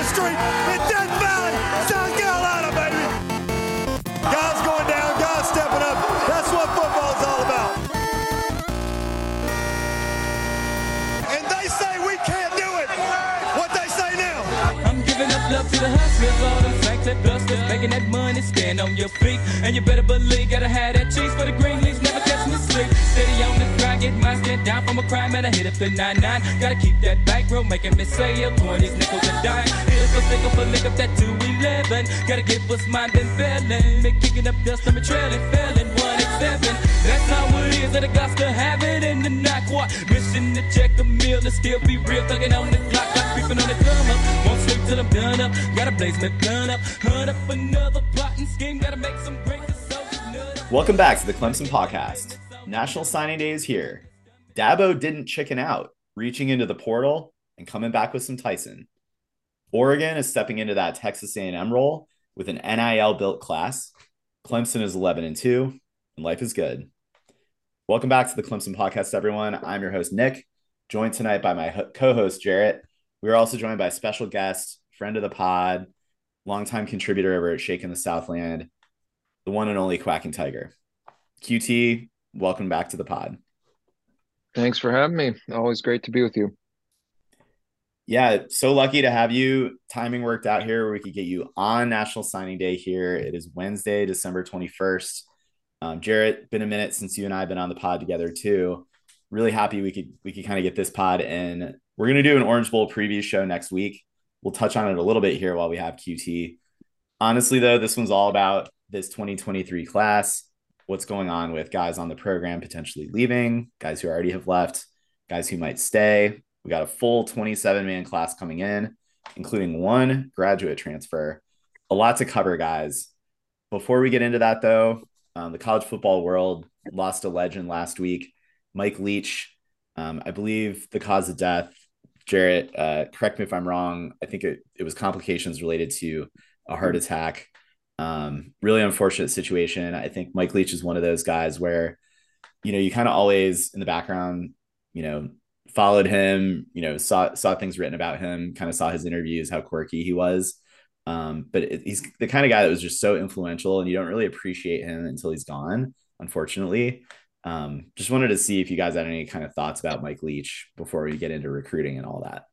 the street in Death Valley, South Carolina, baby. Guys going down, guys stepping up. That's what football is all about. And they say we can't do it. What they say now? I'm giving up love to the hustlers, busters, making that money, stand on your feet. And you better believe, gotta have that cheese for the green leaves, never catch me sleep. Steady on the grind, get my stand down from a crime, and I hit up the 9-9. Gotta keep that bankroll, making me say up 20s, nickels and dime. Hit up a up a lick up that 211. Gotta get what's mine, been failing. Me kicking up dust, I'm a trailing, failing, 187. That's how it is, that I got to have it in the night. What? Mission to check a meal, and still be real, thugging on the clock, like creeping on the come up. Won't sleep till I'm done up. Gotta blaze my gun up, hunt up Welcome back to the Clemson Podcast. National Signing Day is here. Dabo didn't chicken out, reaching into the portal and coming back with some Tyson. Oregon is stepping into that Texas A&M role with an NIL built class. Clemson is 11 and 2, and life is good. Welcome back to the Clemson Podcast, everyone. I'm your host, Nick, joined tonight by my co host, Jarrett. We are also joined by a special guest, friend of the pod, longtime contributor over at Shakin the Southland, the one and only Quacking Tiger. QT, welcome back to the pod. Thanks for having me. Always great to be with you. Yeah, so lucky to have you. Timing worked out here where we could get you on National Signing Day here. It is Wednesday, December 21st. Um, Jarrett, been a minute since you and I have been on the pod together too. Really happy we could we could kind of get this pod in. We're gonna do an Orange Bowl preview show next week. We'll touch on it a little bit here while we have QT. Honestly, though, this one's all about this 2023 class, what's going on with guys on the program potentially leaving, guys who already have left, guys who might stay. We got a full 27 man class coming in, including one graduate transfer. A lot to cover, guys. Before we get into that, though, um, the college football world lost a legend last week. Mike Leach, um, I believe the cause of death, Jarrett, uh, correct me if I'm wrong. I think it, it was complications related to a heart attack. Um, really unfortunate situation. I think Mike Leach is one of those guys where, you know, you kind of always in the background, you know, followed him, you know, saw saw things written about him, kind of saw his interviews, how quirky he was. Um, but it, he's the kind of guy that was just so influential, and you don't really appreciate him until he's gone. Unfortunately, um, just wanted to see if you guys had any kind of thoughts about Mike Leach before we get into recruiting and all that.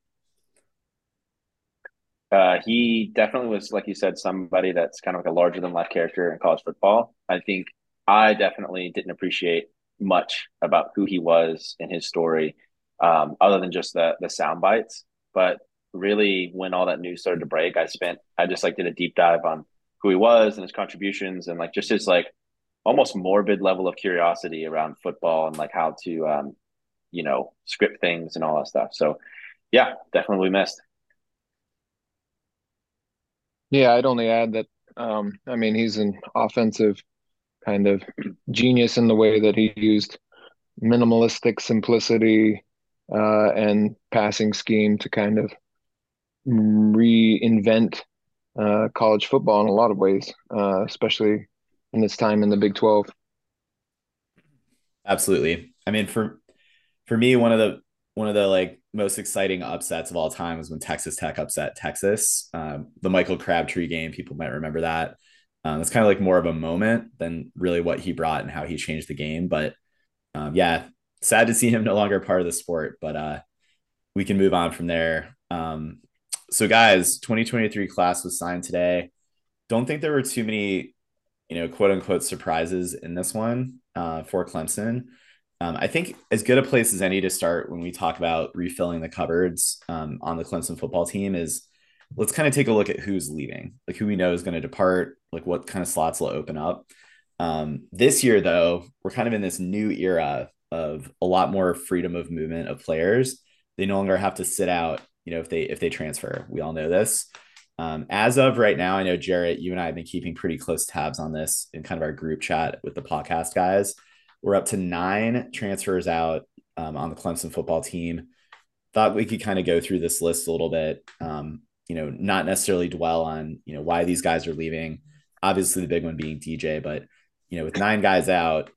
Uh, he definitely was, like you said, somebody that's kind of like a larger than life character in college football. I think I definitely didn't appreciate much about who he was in his story, um, other than just the the sound bites. But really, when all that news started to break, I spent I just like did a deep dive on who he was and his contributions and like just his like almost morbid level of curiosity around football and like how to um, you know script things and all that stuff. So yeah, definitely missed. Yeah, I'd only add that um, I mean he's an offensive kind of genius in the way that he used minimalistic simplicity uh, and passing scheme to kind of reinvent uh, college football in a lot of ways, uh, especially in this time in the Big Twelve. Absolutely. I mean, for for me, one of the one of the like most exciting upsets of all time was when Texas Tech upset Texas. Um, the Michael Crabtree game, people might remember that. Um, it's kind of like more of a moment than really what he brought and how he changed the game. But um, yeah, sad to see him no longer part of the sport, but uh, we can move on from there. Um, so, guys, 2023 class was signed today. Don't think there were too many, you know, quote unquote surprises in this one uh, for Clemson. Um, I think as good a place as any to start when we talk about refilling the cupboards um, on the Clemson football team is let's kind of take a look at who's leaving, like who we know is going to depart, like what kind of slots will open up. Um, this year, though, we're kind of in this new era of a lot more freedom of movement of players. They no longer have to sit out, you know, if they if they transfer. We all know this. Um, as of right now, I know Jarrett, you and I have been keeping pretty close tabs on this in kind of our group chat with the podcast guys. We're up to nine transfers out um, on the Clemson football team. Thought we could kind of go through this list a little bit. Um, you know, not necessarily dwell on you know why these guys are leaving. Obviously, the big one being DJ, but you know, with nine guys out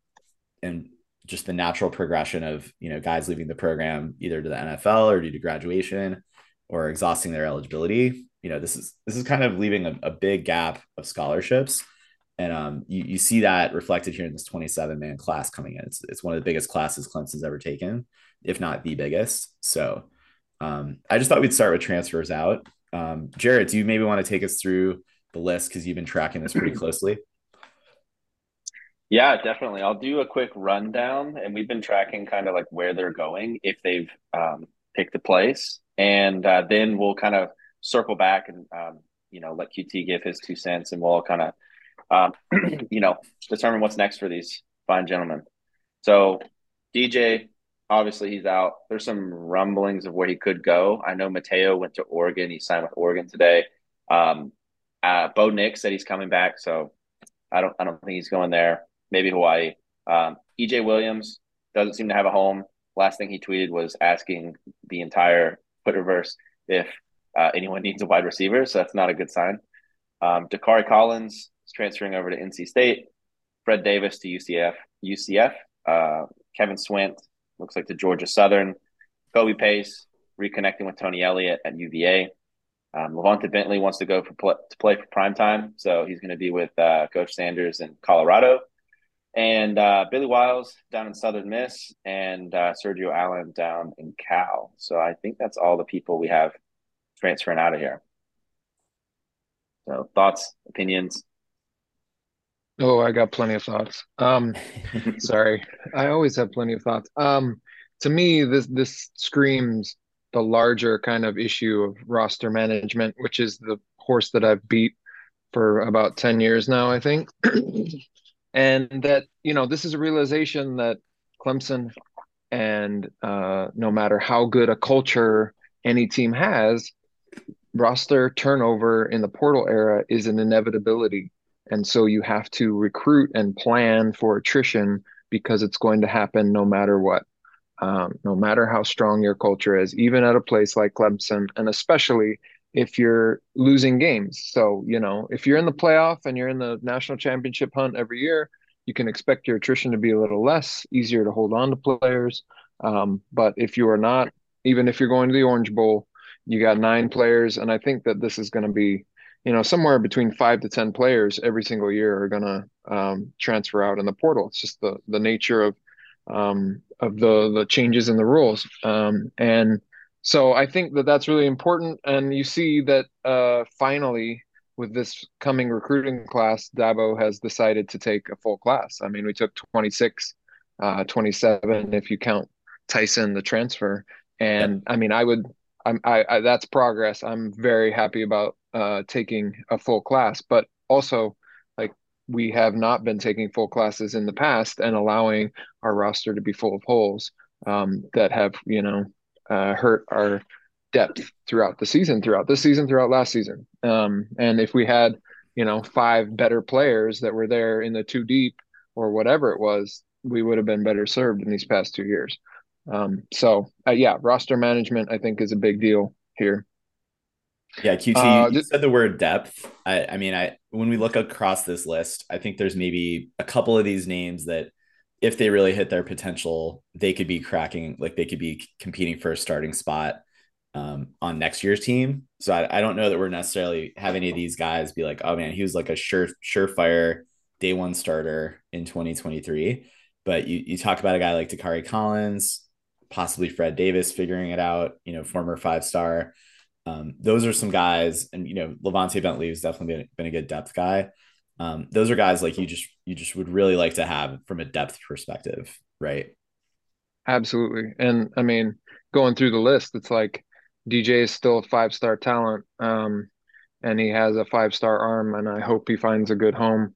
and just the natural progression of you know guys leaving the program either to the NFL or due to graduation or exhausting their eligibility. You know, this is this is kind of leaving a, a big gap of scholarships. And um, you, you see that reflected here in this 27 man class coming in. It's, it's one of the biggest classes Clemson's ever taken, if not the biggest. So um, I just thought we'd start with transfers out. Um, Jarrett, do you maybe want to take us through the list because you've been tracking this pretty closely? Yeah, definitely. I'll do a quick rundown, and we've been tracking kind of like where they're going if they've um, picked a place, and uh, then we'll kind of circle back and um, you know let QT give his two cents, and we'll kind of um, you know determine what's next for these fine gentlemen. So DJ, obviously he's out. There's some rumblings of where he could go. I know Matayo went to Oregon. He signed with Oregon today. Um, uh, Bo Nix said he's coming back, so I don't I don't think he's going there maybe Hawaii. Um, EJ Williams doesn't seem to have a home. Last thing he tweeted was asking the entire Twitterverse if uh, anyone needs a wide receiver, so that's not a good sign. Um, Dacari Collins is transferring over to NC State. Fred Davis to UCF. UCF. Uh, Kevin Swint looks like to Georgia Southern. Kobe Pace reconnecting with Tony Elliott at UVA. Um, LaVonta Bentley wants to go for pl- to play for prime time, so he's going to be with uh, Coach Sanders in Colorado and uh, Billy Wiles down in Southern Miss, and uh, Sergio Allen down in Cal. So I think that's all the people we have transferring out of here. So thoughts, opinions. Oh, I got plenty of thoughts. Um, sorry, I always have plenty of thoughts. Um, to me, this this screams the larger kind of issue of roster management, which is the horse that I've beat for about ten years now. I think. and that you know this is a realization that Clemson and uh, no matter how good a culture any team has, roster turnover in the portal era is an inevitability, and so you have to recruit and plan for attrition because it's going to happen no matter what. Um, no matter how strong your culture is, even at a place like Clemson, and especially if you're losing games. So, you know, if you're in the playoff and you're in the national championship hunt every year, you can expect your attrition to be a little less, easier to hold on to players. Um, but if you are not, even if you're going to the Orange Bowl, you got nine players, and I think that this is going to be, you know, somewhere between five to ten players every single year are going to um, transfer out in the portal. It's just the the nature of um, of the the changes in the rules, um, and so I think that that's really important. And you see that uh, finally, with this coming recruiting class, Dabo has decided to take a full class. I mean, we took 26, uh, 27 if you count Tyson the transfer. And I mean, I would, I'm, I, I, that's progress. I'm very happy about uh, taking a full class, but also like we have not been taking full classes in the past and allowing our roster to be full of holes um, that have, you know, uh, hurt our depth throughout the season, throughout this season, throughout last season. Um, and if we had, you know, five better players that were there in the two deep or whatever it was, we would have been better served in these past two years. Um, so uh, yeah, roster management I think is a big deal here. Yeah, QT, uh, you said the word depth. I, I mean, I when we look across this list, I think there's maybe a couple of these names that if they really hit their potential, they could be cracking, like they could be competing for a starting spot um, on next year's team. So I, I don't know that we're necessarily have any of these guys be like, oh man, he was like a sure surefire day one starter in 2023. But you you talk about a guy like Dacari Collins, possibly Fred Davis figuring it out, you know, former five star. Um, those are some guys, and you know, LaVonta Bentley has definitely been, been a good depth guy. Um, those are guys like you just you just would really like to have from a depth perspective, right? Absolutely. And I mean, going through the list, it's like DJ is still a five star talent, um, and he has a five star arm, and I hope he finds a good home.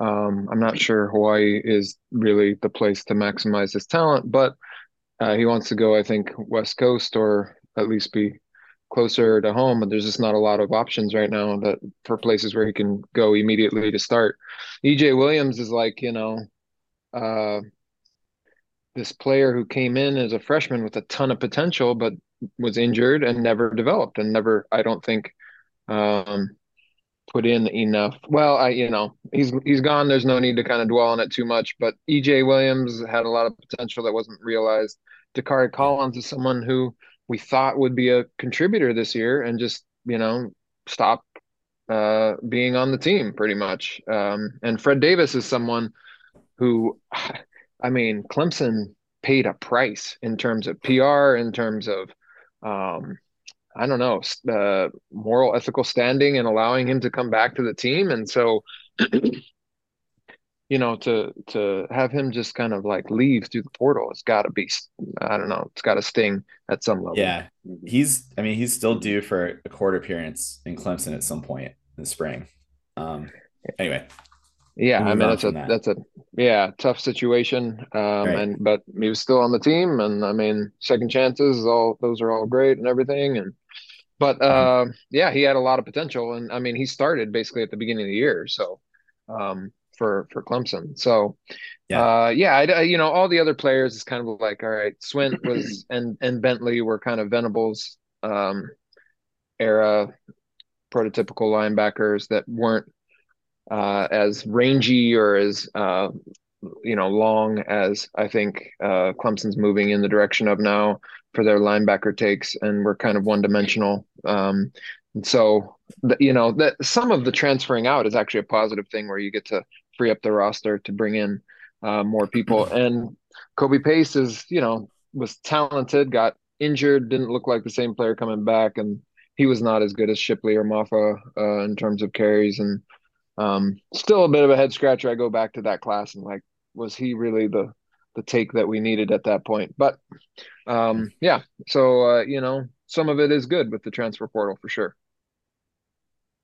Um, I'm not sure Hawaii is really the place to maximize his talent, but uh, he wants to go, I think, West Coast or at least be closer to home. But there's just not a lot of options right now that for places where he can go immediately to start. EJ Williams is like, you know, uh, this player who came in as a freshman with a ton of potential, but was injured and never developed and never, I don't think, um, put in enough. Well, I you know he's he's gone. There's no need to kind of dwell on it too much. But EJ Williams had a lot of potential that wasn't realized. Dacari Collins is someone who we thought would be a contributor this year and just you know stop uh, being on the team pretty much. Um, and Fred Davis is someone who, I mean, Clemson paid a price in terms of PR, in terms of, um, I don't know, uh, moral, ethical standing, and allowing him to come back to the team. And so, you know, to to have him just kind of like leave through the portal, it's got to be, I don't know, it's got to sting at some level. Yeah, he's, I mean, he's still due for a court appearance in Clemson at some point in the spring. Um, anyway. Yeah, I mean that's a that. that's a yeah tough situation, um, right. and but he was still on the team, and I mean second chances, all those are all great and everything, and but uh, yeah, he had a lot of potential, and I mean he started basically at the beginning of the year, so um, for for Clemson. So yeah, uh, yeah, I, you know, all the other players is kind of like all right. Swint was and and Bentley were kind of Venables um, era prototypical linebackers that weren't uh, as rangy or as uh, you know long as I think uh, Clemson's moving in the direction of now for their linebacker takes, and we're kind of one dimensional. Um, so you know that some of the transferring out is actually a positive thing where you get to free up the roster to bring in uh, more people. And Kobe Pace is, you know, was talented, got injured, didn't look like the same player coming back, and he was not as good as Shipley or Mafah uh, in terms of carries. And um, still a bit of a head scratcher. I go back to that class and like, was he really the the take that we needed at that point? But um, yeah, so uh, you know, some of it is good with the transfer portal for sure.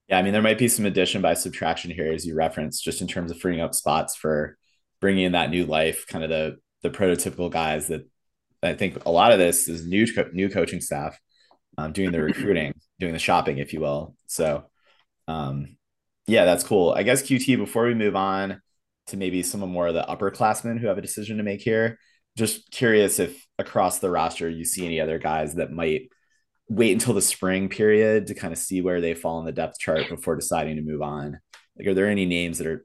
Yeah, I mean, there might be some addition by subtraction here, as you referenced, just in terms of freeing up spots for bringing in that new life, kind of the the prototypical guys that I think a lot of this is new new coaching staff um, doing the recruiting, doing the shopping, if you will. So, um, yeah, that's cool. I guess QT. Before we move on to maybe some of more of the upperclassmen who have a decision to make here, just curious if across the roster you see any other guys that might wait until the spring period to kind of see where they fall in the depth chart before deciding to move on? Like, are there any names that are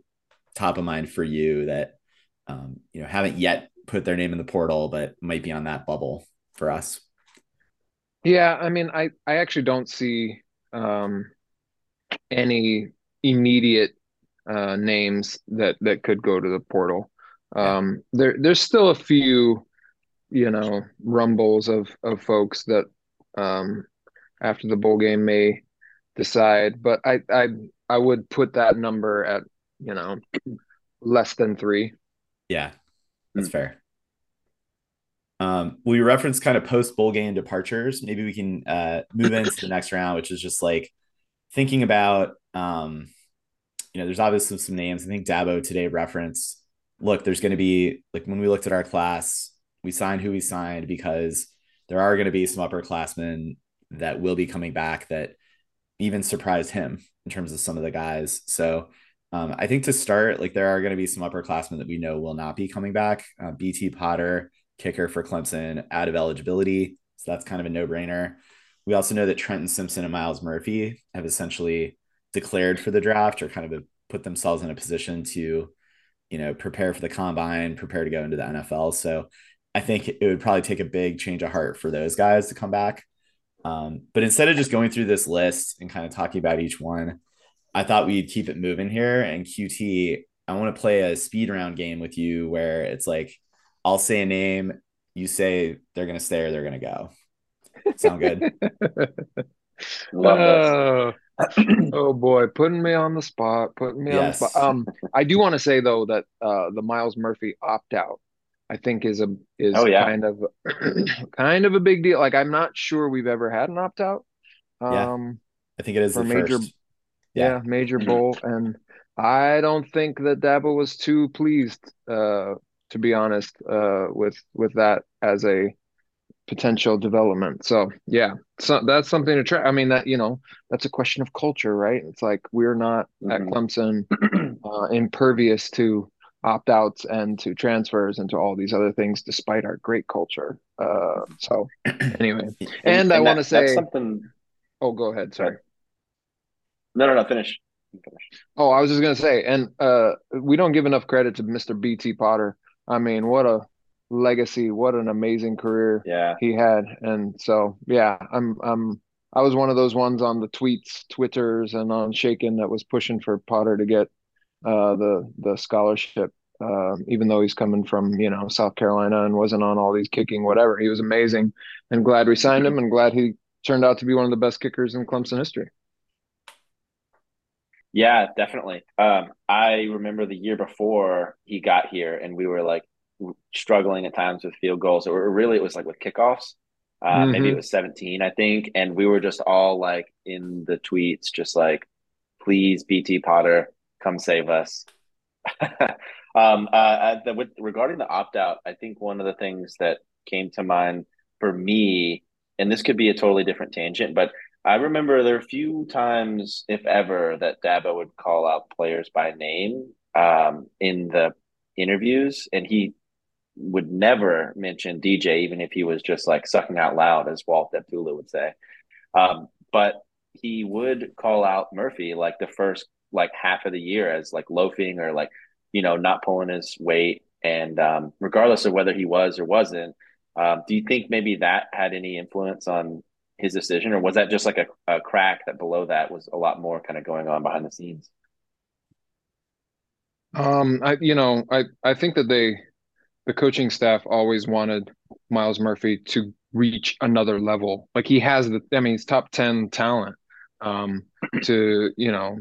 top of mind for you that um, you know haven't yet put their name in the portal, but might be on that bubble for us? Yeah, I mean, I I actually don't see um, any immediate uh, names that that could go to the portal. Um. There there's still a few, you know, rumbles of of folks that um, after the bowl game may decide. But I I I would put that number at you know less than three. Yeah, that's fair. Um, we reference kind of post bowl game departures. Maybe we can uh, move into the next round, which is just like thinking about. Um, you know, there's obviously some names. I think Dabo today referenced. Look, there's going to be like when we looked at our class, we signed who we signed because there are going to be some upperclassmen that will be coming back that even surprised him in terms of some of the guys. So um, I think to start, like there are going to be some upperclassmen that we know will not be coming back. Uh, BT Potter, kicker for Clemson, out of eligibility. So that's kind of a no brainer. We also know that Trenton Simpson and Myles Murphy have essentially declared for the draft or kind of put themselves in a position to, you know, prepare for the combine, prepare to go into the NFL. So I think it would probably take a big change of heart for those guys to come back. Um, but instead of just going through this list and kind of talking about each one, I thought we'd keep it moving here. And QT, I want to play a speed round game with you where it's like I'll say a name, you say they're gonna stay or they're gonna go. Sound good? Love oh boy, putting me on the spot, putting me yes. on the spot. Um, I do want to say though that uh, the Myles Murphy opt out I think is a is oh, yeah. kind of kind of a big deal. Like I'm not sure we've ever had an opt out. Um, yeah. I think it is for major, first. Yeah. yeah, major bowl, and I don't think that Dabo was too pleased, uh, to be honest, uh, with with that as a potential development. So yeah, so that's something to try. I mean that you know that's a question of culture, right? It's like we're not mm-hmm. at Clemson uh, impervious to opt outs and to transfers and to all these other things, despite our great culture. Uh, so, anyway, and, and, I want to say something. Oh, go ahead. Sorry. No, no, no. Finish. finish. Oh, I was just gonna say, and uh, we don't give enough credit to Mr. BT Potter. I mean, what a legacy! What an amazing career yeah. he had, and so yeah, I'm I'm I was one of those ones on the tweets, Twitters, and on Shakin that was pushing for Potter to get uh, the the scholarship. Uh, even though he's coming from you know South Carolina and wasn't on all these kicking whatever, he was amazing, and glad we signed him, and glad he turned out to be one of the best kickers in Clemson history. Yeah, definitely. Um, I remember the year before he got here, and we were like struggling at times with field goals, or really it was like with kickoffs. Uh, mm-hmm. Maybe it was 17, I think, and we were just all like in the tweets, just like, "Please, BT Potter, come save us." um, uh, the, with, regarding the opt out, I think one of the things that came to mind for me, and this could be a totally different tangent, but I remember there are a few times, if ever, that Dabo would call out players by name um, in the interviews, and he would never mention DJ, even if he was just like sucking out loud, as Walt Deptula would say. Um, but he would call out Murphy like the first like half of the year as like loafing or like you know not pulling his weight, and um, regardless of whether he was or wasn't. Um, do you think maybe that had any influence on his decision, or was that just like a, a crack that below that was a lot more kind of going on behind the scenes? Um, I you know I I think that they the coaching staff always wanted Myles Murphy to reach another level. Like he has the I mean he's top ten talent um to you know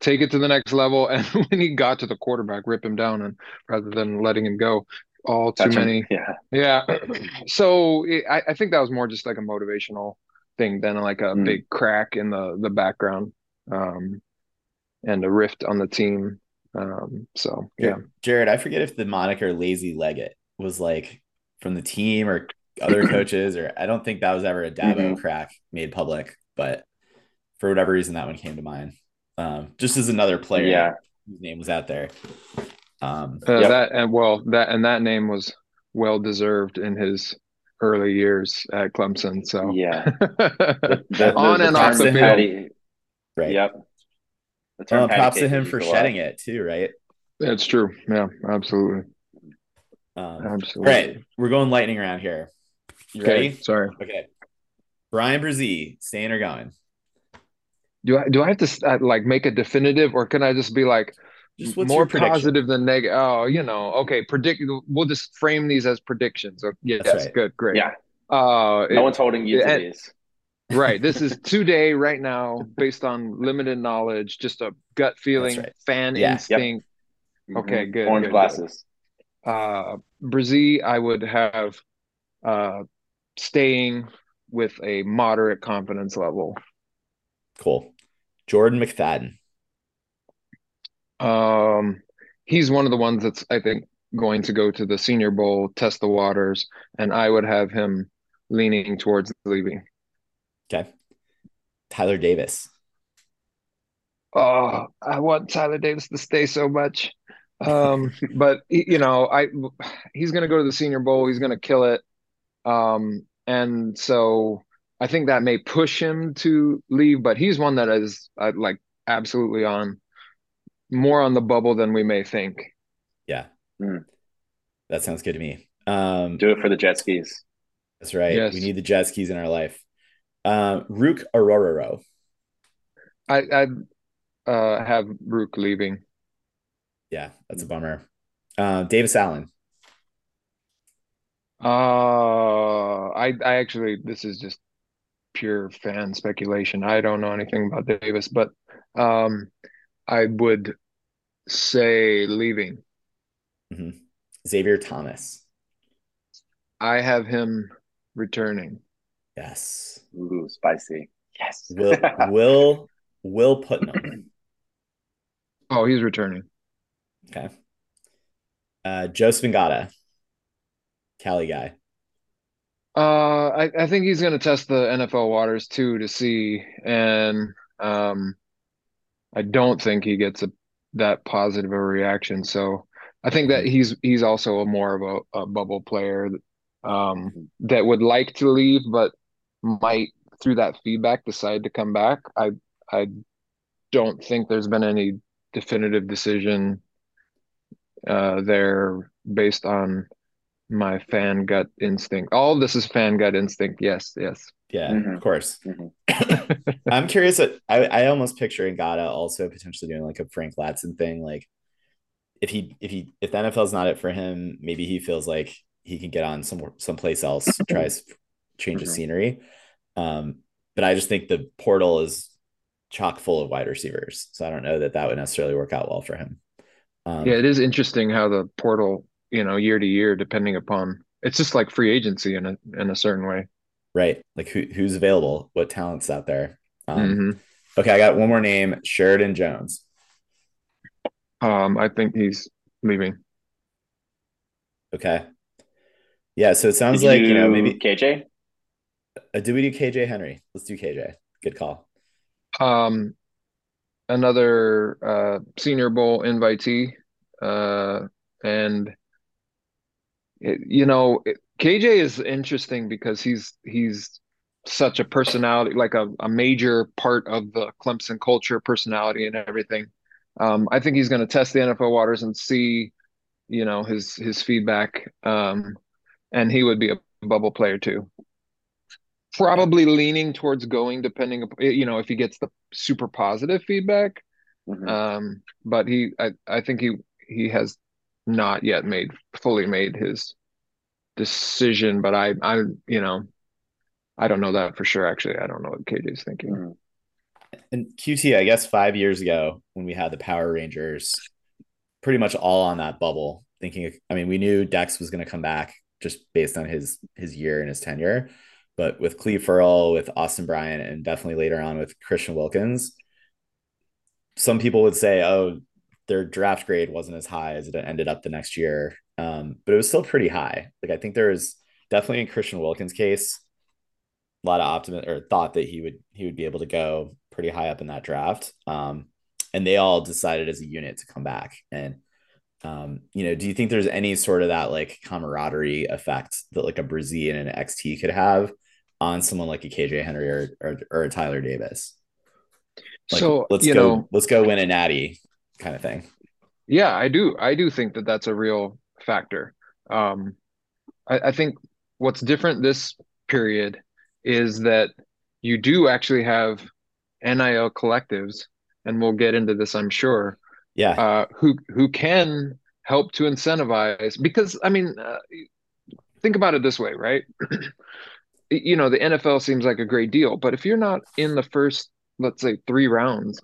take it to the next level and when he got to the quarterback rip him down and rather than letting him go all too Touch many him. yeah yeah so it, I, I think that was more just like a motivational thing than like a mm. big crack in the the background um, and a rift on the team. Um, so yeah, Jarrett, I forget if the moniker "lazy Leggett" was like from the team or other coaches, or I don't think that was ever a Dabo mm-hmm. crack made public, but for whatever reason, that one came to mind. Um, just as another player, yeah. whose name was out there. Um, uh, yep. That and well, that and that name was well deserved in his early years at Clemson. So yeah, the, the, on the, and off the field. He, right. Yep. Well, props to him for shedding it too, right? That's true. Yeah, absolutely. Um, absolutely. Right, we're going lightning around here. You okay, ready? Sorry. Okay. Bryan Bresee, staying or going? Do I do I have to uh, like make a definitive, or can I just be like, just more positive than negative. Oh, you know, okay. Predict. We'll just frame these as predictions. Okay, yes, right. good, great. Yeah. Uh, no it, one's holding you to these. Right. This is today, right now, based on limited knowledge, just a gut feeling, right. fan yeah. instinct. Yep. Okay, mm-hmm. good. Orange good, glasses. Good. Uh, Bresee, I would have uh, staying with a moderate confidence level. Cool. Jordan McFadden. Um, he's one of the ones that's I think going to go to the Senior Bowl, test the waters, and I would have him leaning towards leaving. Okay. Tyler Davis. Oh, I want Tyler Davis to stay so much. Um, but you know, I he's going to go to the Senior Bowl. He's going to kill it. Um, and so I think that may push him to leave. But he's one that is uh, like absolutely on more on the bubble than we may think. Yeah. Mm. That sounds good to me. Um, Do it for the jet skis. That's right. Yes. We need the jet skis in our life. Uh, Ruke Orhorhoro. I I uh, have Rook leaving. Yeah, that's a bummer. Uh, Davis Allen. Uh, I I actually this is just pure fan speculation. I don't know anything about Davis, but um, I would say leaving. Mm-hmm. Xavier Thomas. I have him returning. Yes. Ooh, spicy. Yes. Will Will Will Putnam. Oh, he's returning. Okay. Uh, Joseph Ngata, Cali guy. Uh, I, I think he's going to test the NFL waters too to see, and um, I don't think he gets a that positive a reaction. So I think that he's he's also a more of a, a bubble player um, that would like to leave, but might through that feedback decide to come back. I I don't think there's been any definitive decision uh, there based on my fan gut instinct. All of this is fan gut instinct. Yes, yes. Yeah, Mhm. of course. Mhm. I'm curious. That, I I almost picture Ngata also potentially doing like a Frank Ladson thing. Like if he if he if the NFL's not it for him, maybe he feels like he can get on some someplace else, try s- change of Mhm. scenery. Um, but I just think the portal is chock full of wide receivers, so I don't know that that would necessarily work out well for him. Um, Yeah, it is interesting how the portal, you know, year to year, depending upon it's just like free agency in a in a certain way. right. Like who who's available? What talents out there? Um, Mhm. Okay, I got one more name: Sheridan Jones. Um, I think he's leaving. Okay. Yeah, so it sounds Did like you know maybe KJ. Uh, do we do KJ Henry? Let's do KJ. Good call. Um, another uh Senior Bowl invitee, uh, and it, you know, it, KJ is interesting because he's he's such a personality, like a, a major part of the Clemson culture, personality, and everything. Um, I think he's going to test the NFL waters and see, you know, his his feedback. Um, and he would be a bubble player too. Probably leaning towards going, depending, you know, if he gets the super positive feedback. Mhm. Um, but he, I, I think he he has not yet made fully made his decision. But I, I, you know, I don't know that for sure. Actually, I don't know what KJ's thinking. Mhm. And QT, I guess five years ago when we had the Power Rangers, pretty much all on that bubble, thinking. I mean, we knew Dex was going to come back just based on his his year and his tenure, but with Clelin Ferrell, with Austin Bryant, and definitely later on with Christian Wilkins, some people would say, "Oh, their draft grade wasn't as high as it ended up the next year," um, but it was still pretty high. Like I think there was definitely in Christian Wilkins' case a lot of optimism or thought that he would he would be able to go pretty high up in that draft. Um, and they all decided as a unit to come back. And um, you know, do you think there's any sort of that like camaraderie effect that like a Brazilian and an XT could have on someone like a KJ Henry or or, or a Tyler Davis? Like, so let's you go, know, let's go win a natty kind of thing. yeah, I do, I do think that that's a real factor. Um, I, I think what's different this period is that you do actually have NIL collectives, and we'll get into this, I'm sure, Yeah. uh, who who can help to incentivize. Because I mean, uh, think about it this way, right? You know, the NFL seems like a great deal, but if you're not in the first, let's say, three rounds,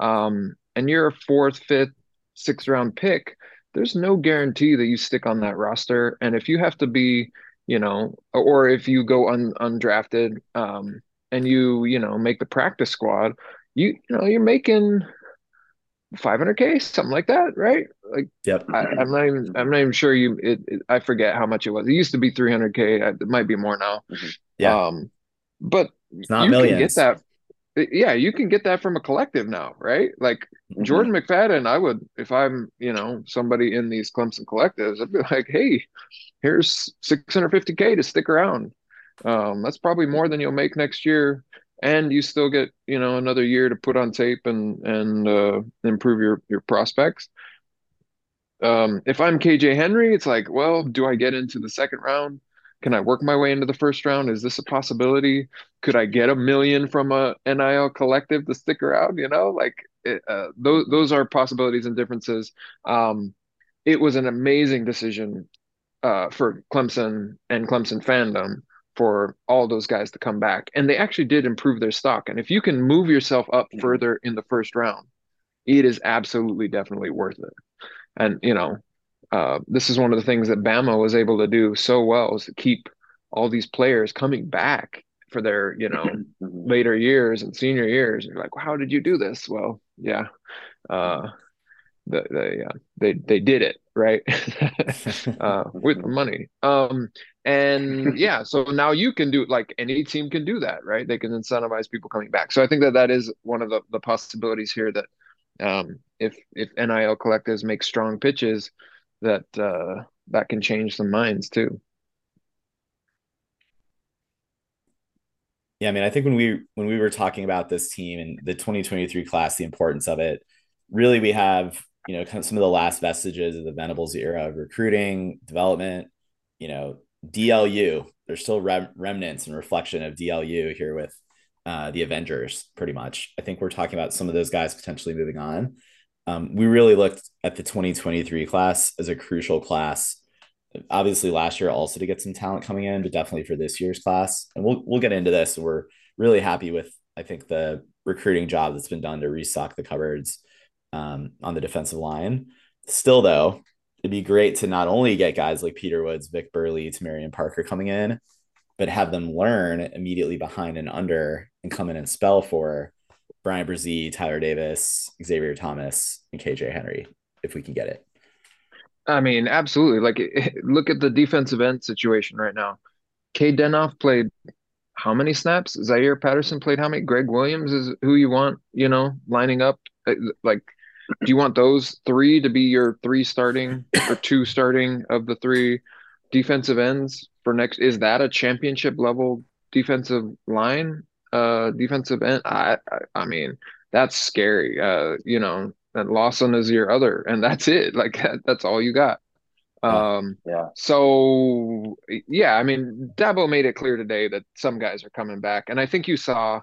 um, and you're a fourth, fifth, sixth round pick, there's no guarantee that you stick on that roster. And if you have to be, you know, or if you go un, undrafted, um, and you, you know, make the practice squad, you, you know, you're making 500k, something like that, right? Like yep. I, I'm not even, I'm not even sure you, it, it, I forget how much it was. It used to be 300k. It might be more now. Yeah. Um, but it's not you can get that. Yeah, you can get that from a collective now, right? Like Mhm. Jordan McFadden, I would, if I'm, you know, somebody in these Clemson collectives, I'd be like, hey, here's 650K to stick around. Um, that's probably more than you'll make next year. And you still get, you know, another year to put on tape and and uh, improve your your prospects. Um, if I'm KJ Henry, it's like, well, do I get into the second round? Can I work my way into the first round? Is this a possibility? Could I get a million from a NIL collective to stick around? You know, like it, uh, those those are possibilities and differences. Um, it was an amazing decision uh, for Clemson and Clemson fandom for all those guys to come back, and they actually did improve their stock. And if you can move yourself up further in the first round, it is absolutely definitely worth it. And you know, uh, this is one of the things that Bama was able to do so well is to keep all these players coming back for their you know Mhm. later years and senior years. You're like, well, how did you do this? Well, yeah, uh, the, they uh, they they did it right uh, with the money. Um, and yeah, so now you can do like any team can do that, right? They can incentivize people coming back. So I think that that is one of the the possibilities here that um, if if NIL collectives make strong pitches, that uh, that can change some minds too. Yeah, I mean, I think when we when we were talking about this team and the 2023 class, the importance of it, really we have, you know, kind of some of the last vestiges of the Venables era of recruiting, development. you know, DLU. There's still rem- remnants and reflection of DLU here with uh, the Avengers, pretty much. I think we're talking about some of those guys potentially moving on. Um, we really looked at the 2023 class as a crucial class. Obviously, last year also to get some talent coming in, but definitely for this year's class. And we'll we'll get into this. We're really happy with I think the recruiting job that's been done to restock the cupboards um, on the defensive line. Still, though, it'd be great to not only get guys like Peter Woods, Vic Burley, Tamarian Parker coming in, but have them learn immediately behind and under and come in and spell for Bryan Bresee, Tyler Davis, Xavier Thomas, and KJ Henry if we can get it. I mean, absolutely. Like, look at the defensive end situation right now. Cade Denhoff played how many snaps? Zaire Patterson played how many? Greg Williams is who you want, you know, lining up. Uh, like, do you want those three to be your three starting or two starting of the three defensive ends for next? Is that a championship level defensive line? Uh, defensive end. I, I, I mean, that's scary. Uh, you know, and Lawson is your other, and that's it. Like that's all you got. Um, yeah. So yeah, I mean, Dabo made it clear today that some guys are coming back, and I think you saw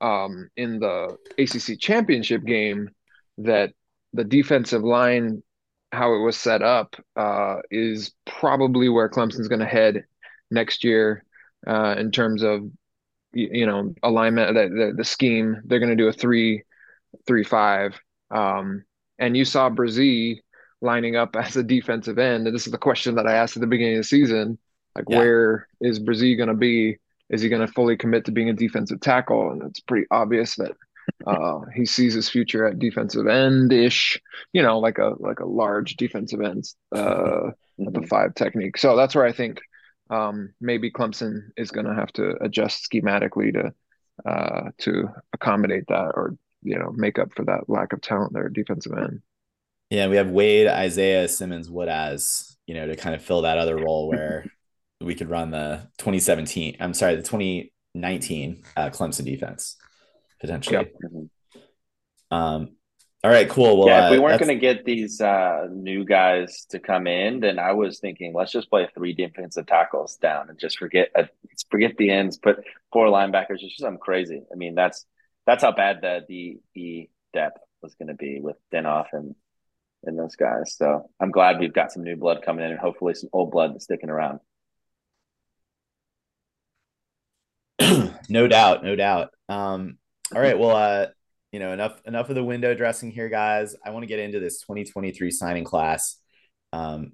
um, in the ACC championship game that the defensive line, how it was set up, uh, is probably where Clemson's going to head next year uh, in terms of you, know alignment, the, the, the scheme. They're going to do a three, three five, um, and you saw Bresee lining up as a defensive end. And this is the question that I asked at the beginning of the season. Like, yeah. where is Bresee going to be? Is he going to fully commit to being a defensive tackle? And it's pretty obvious that uh, he sees his future at defensive end ish, you know, like a like a large defensive end uh, mm-hmm. at the five technique. So that's where I think um, maybe Clemson is going to have to adjust schematically to uh, to accommodate that or you know make up for that lack of talent there defensive end. Yeah, we have Wade, Isaiah, Simmons, Wood as you know to kind of fill that other role where we could run the 2017. I'm sorry, the 2019 uh, Clemson defense potentially. Yep. Um, all right, cool. Well, yeah, if we uh, weren't going to get these uh, new guys to come in, then I was thinking let's just play three defensive tackles down and just forget uh, forget the ends, put four linebackers. It's just something crazy. I mean, that's that's how bad the the, the depth was going to be with Denhoff and in those guys. So I'm glad we've got some new blood coming in and hopefully some old blood sticking around. no doubt, no doubt. Um, all right, well, uh, you know, enough enough of the window dressing here, guys. I want to get into this 2023 signing class. Um,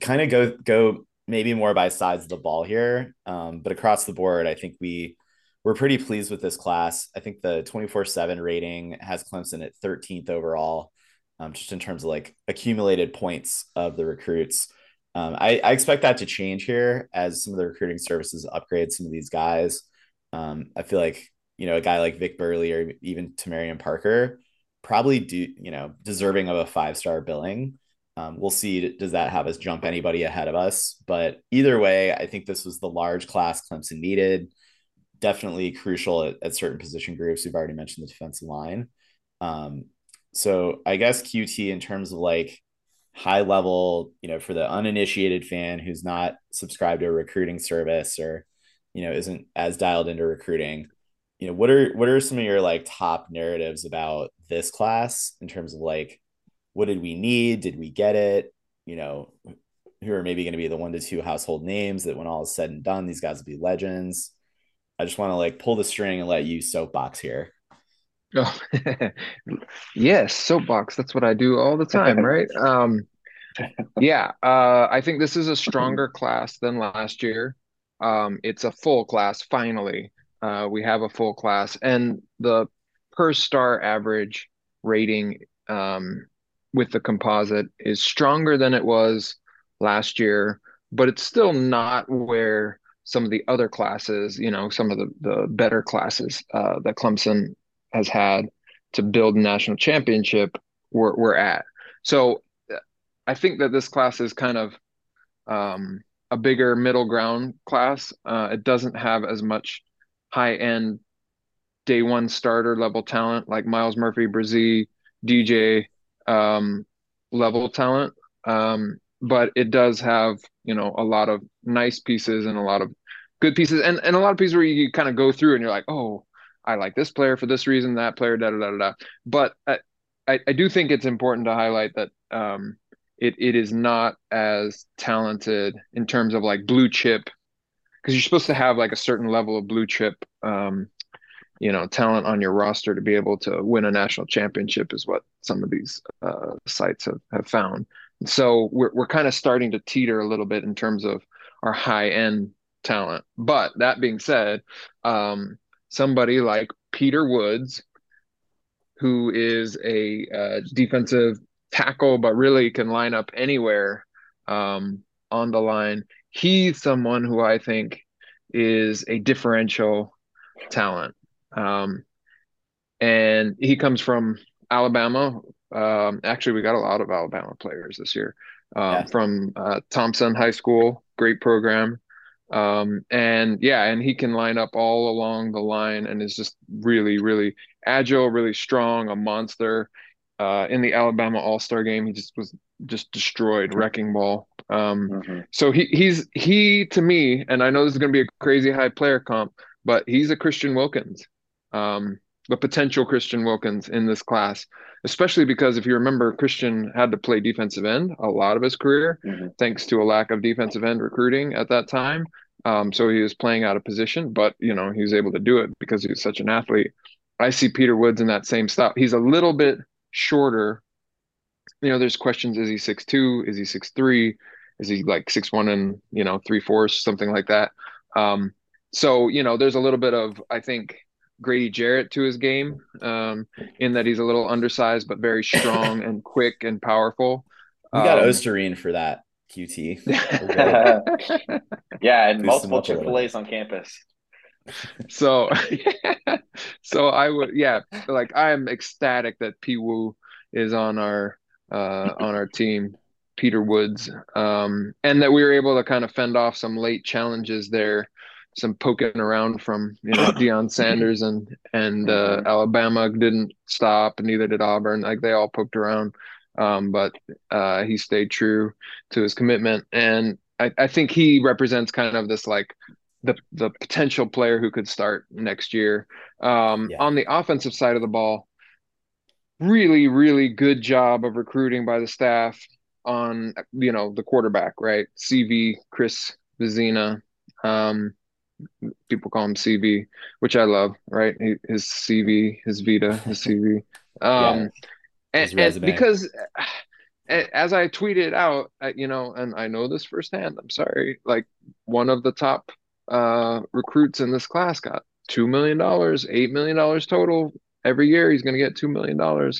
kind of go go maybe more by sides of the ball here, um, but across the board, I think we we're pretty pleased with this class. I think the 24 7 rating has Clemson at 13th overall um, just in terms of like accumulated points of the recruits. Um, I, I, expect that to change here as some of the recruiting services upgrade some of these guys. Um, I feel like you know a guy like Vic Burley or even Tamarian Parker probably do you know deserving of a five star billing. Um, we'll see does that have us jump anybody ahead of us, but either way, I think this was the large class Clemson needed. Definitely crucial at, at certain position groups. We've already mentioned the defensive line. Um, so I guess QT in terms of like high level, you know, for the uninitiated fan who's not subscribed to a recruiting service or, you know, isn't as dialed into recruiting, you know, what are what are some of your like top narratives about this class in terms of like what did we need? Did we get it? You know, who are maybe going to be the one to two household names that when all is said and done, these guys will be legends. I just want to like pull the string and let you soapbox here. Oh, yes, soapbox. That's what I do all the time, right? Um, yeah, uh, I think this is a stronger class than last year. Um, it's a full class. Finally, uh, we have a full class, and the per star average rating um, with the composite is stronger than it was last year, but it's still not where some of the other classes, you know, some of the the better classes uh, that Clemson has had to build a national championship we're, we're at. So I think that this class is kind of um, a bigger middle ground class. Uh, it doesn't have as much high end day one starter level talent like Myles Murphy, Bresee, DJ um, level talent. Um, but it does have you know a lot of nice pieces and a lot of good pieces and, and a lot of pieces where you kind of go through and you're like oh i like this player for this reason that player da da da da but I, I, I do think it's important to highlight that um it, it is not as talented in terms of like blue chip because you're supposed to have like a certain level of blue chip um you know talent on your roster to be able to win a national championship is what some of these uh, sites have, have found so we're we're kind of starting to teeter a little bit in terms of our high end talent. But that being said, um, somebody like Peter Woods, who is a uh, defensive tackle, but really can line up anywhere um, on the line. He's someone who I think is a differential talent. Um, and he comes from Alabama, um, actually, we got a lot of Alabama players this year um, yeah. from uh, Thompson High School, great program. Um, and yeah, and he can line up all along the line and is just really, really agile, really strong, a monster. Uh, in the Alabama All Star game, he just was just destroyed, wrecking ball. Um, mm-hmm. So he he's he to me, and I know this is going to be a crazy high player comp, but he's a Christian Wilkins. Um, the potential Christian Wilkins in this class, especially because if you remember, Christian had to play defensive end a lot of his career, mm-hmm. thanks to a lack of defensive end recruiting at that time. Um, so he was playing out of position, but you know he was able to do it because he was such an athlete. I see Peter Woods in that same style. He's a little bit shorter. You know, there's questions: is he six two? Is he six three? Is he like six one and you know three fourths, something like that? Um, so you know, there's a little bit of I think Grady Jarrett to his game, um, in that he's a little undersized but very strong and quick and powerful. We got um, Ostarine for that QT. yeah, and multiple Chick Fil A's on campus. So, so I would, yeah, like I am ecstatic that P Woo is on our uh, on our team, Peter Woods, um, and that we were able to kind of fend off some late challenges there some poking around from you know Deion Sanders and and uh, mm-hmm. Alabama didn't stop, and neither did Auburn. Like they all poked around, um, but uh, he stayed true to his commitment, and I, I think he represents kind of this like the the potential player who could start next year. Um, yeah. On the offensive side of the ball, really really good job of recruiting by the staff on you know the quarterback, right? CV Chris Vizzina. Um, people call him CV, which I love, right? his CV, his Vita, his CV. Um, yeah, his and, and, because as I tweeted out, you know, and I know this firsthand, I'm sorry, like one of the top uh, recruits in this class got $2 million, $8 million total every year. He's going to get $2 million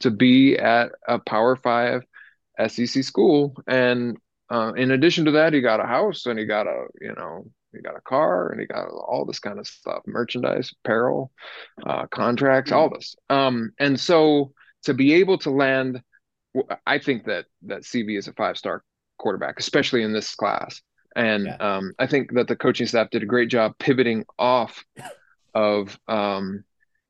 to be at a Power Five SEC school. And uh, in addition to that, he got a house and he got a, you know, he got a car and he got all this kind of stuff merchandise apparel uh, contracts all this um, and so to be able to land i think that that cv is a five star quarterback especially in this class and yeah. um, i think that the coaching staff did a great job pivoting off of um,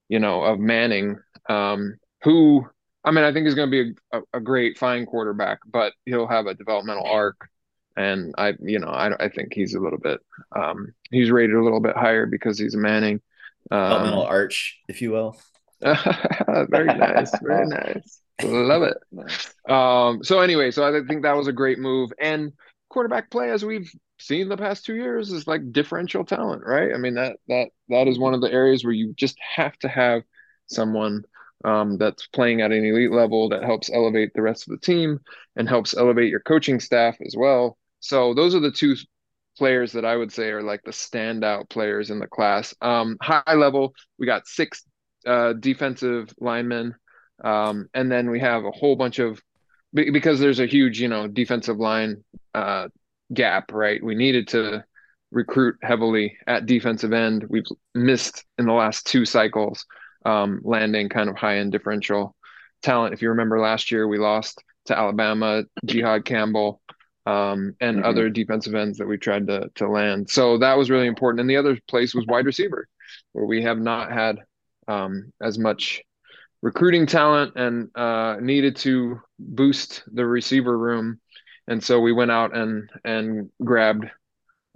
you know of manning um, who i mean i think is going to be a, a, great fine quarterback but he'll have a developmental arc and I, you know, I, I think he's a little bit, um, he's rated a little bit higher because he's a Manning. Um, arch, if you will. very nice, very nice. Love it. Um, so anyway, so I think that was a great move. And quarterback play, as we've seen the past two years, is like differential talent, right? I mean that that that is one of the areas where you just have to have someone um, that's playing at an elite level that helps elevate the rest of the team and helps elevate your coaching staff as well. So those are the two players that I would say are like the standout players in the class. Um, high level, we got six uh, defensive linemen, um, and then we have a whole bunch of because there's a huge you know defensive line uh, gap. Right, we needed to recruit heavily at defensive end. We've missed in the last two cycles, um, landing kind of high end differential talent. If you remember last year, we lost to Alabama, Jihaad Campbell um, and mm-hmm. other defensive ends that we tried to to land. So that was really important. And the other place was wide receiver, where we have not had um, as much recruiting talent and uh, needed to boost the receiver room. and so we went out and and grabbed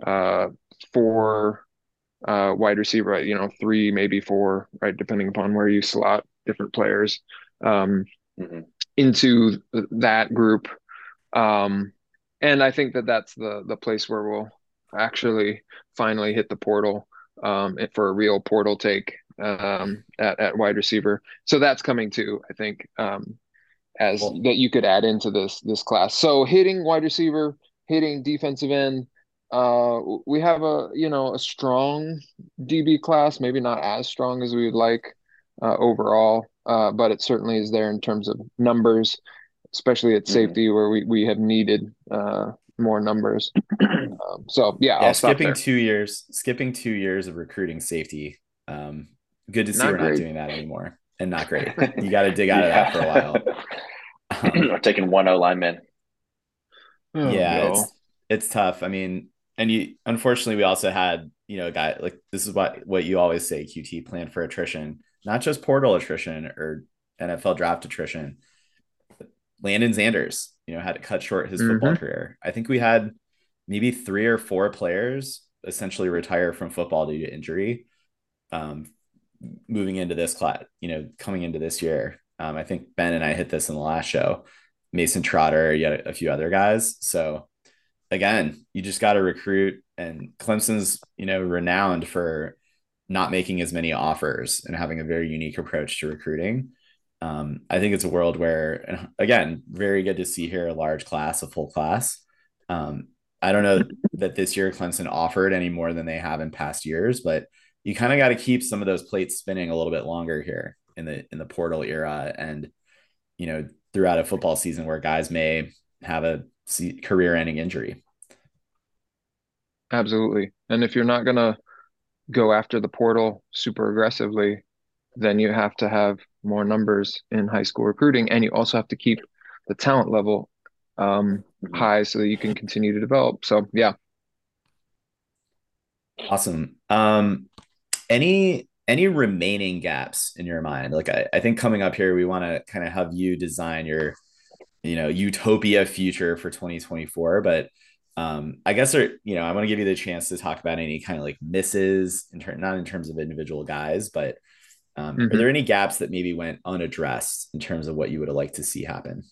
uh, four uh, wide receiver, you know, three maybe four, right, depending upon where you slot different players um, mm-hmm. into that group. Um, and I think that that's the the place where we'll actually finally hit the portal um, for a real portal take um, at at wide receiver. So that's coming too. I think um, as cool. that you could add into this this class. So hitting wide receiver, hitting defensive end. Uh, we have a you know a strong DB class, maybe not as strong as we would like uh, overall, uh, but it certainly is there in terms of numbers, especially at mm-hmm. safety mm-hmm. where we we have needed uh, more numbers. um, so yeah, yeah skipping two years, skipping two years of recruiting safety. Um, good to see not we're great. not doing that anymore, and not great. You got to dig out yeah. of that for a while. Um, or taking one O lineman. Oh, yeah, no. it's it's tough. I mean, and you unfortunately we also had you know a guy like this is what what you always say QT plan for attrition, not just portal attrition or NFL draft attrition. Landon Zanders, you know, had to cut short his football mm-hmm. career. I think we had maybe three or four players essentially retire from football due to injury. Um, moving into this class, you know, coming into this year. Um, I think Ben and I hit this in the last show. Mason Trotter, yet a few other guys. So again, you just got to recruit. And Clemson's, you know, renowned for not making as many offers and having a very unique approach to recruiting. Um, I think it's a world where, again, very good to see here a large class, a full class. Um, I don't know that this year Clemson offered any more than they have in past years, but you kind of got to keep some of those plates spinning a little bit longer here in the in the portal era, and you know throughout a football season where guys may have a career-ending injury. Absolutely, and if you're not gonna go after the portal super aggressively, then you have to have more numbers in high school recruiting, and you also have to keep the talent level um, high so that you can continue to develop. So yeah. Awesome. Um, any any remaining gaps in your mind? Like I, I think coming up here, we want to kind of have you design your, you know, utopia future for 2024. But um, I guess there, you know, I want to give you the chance to talk about any kind of like misses in turn, not in terms of individual guys, but um, mm-hmm. are there any gaps that maybe went unaddressed in terms of what you would have liked to see happen?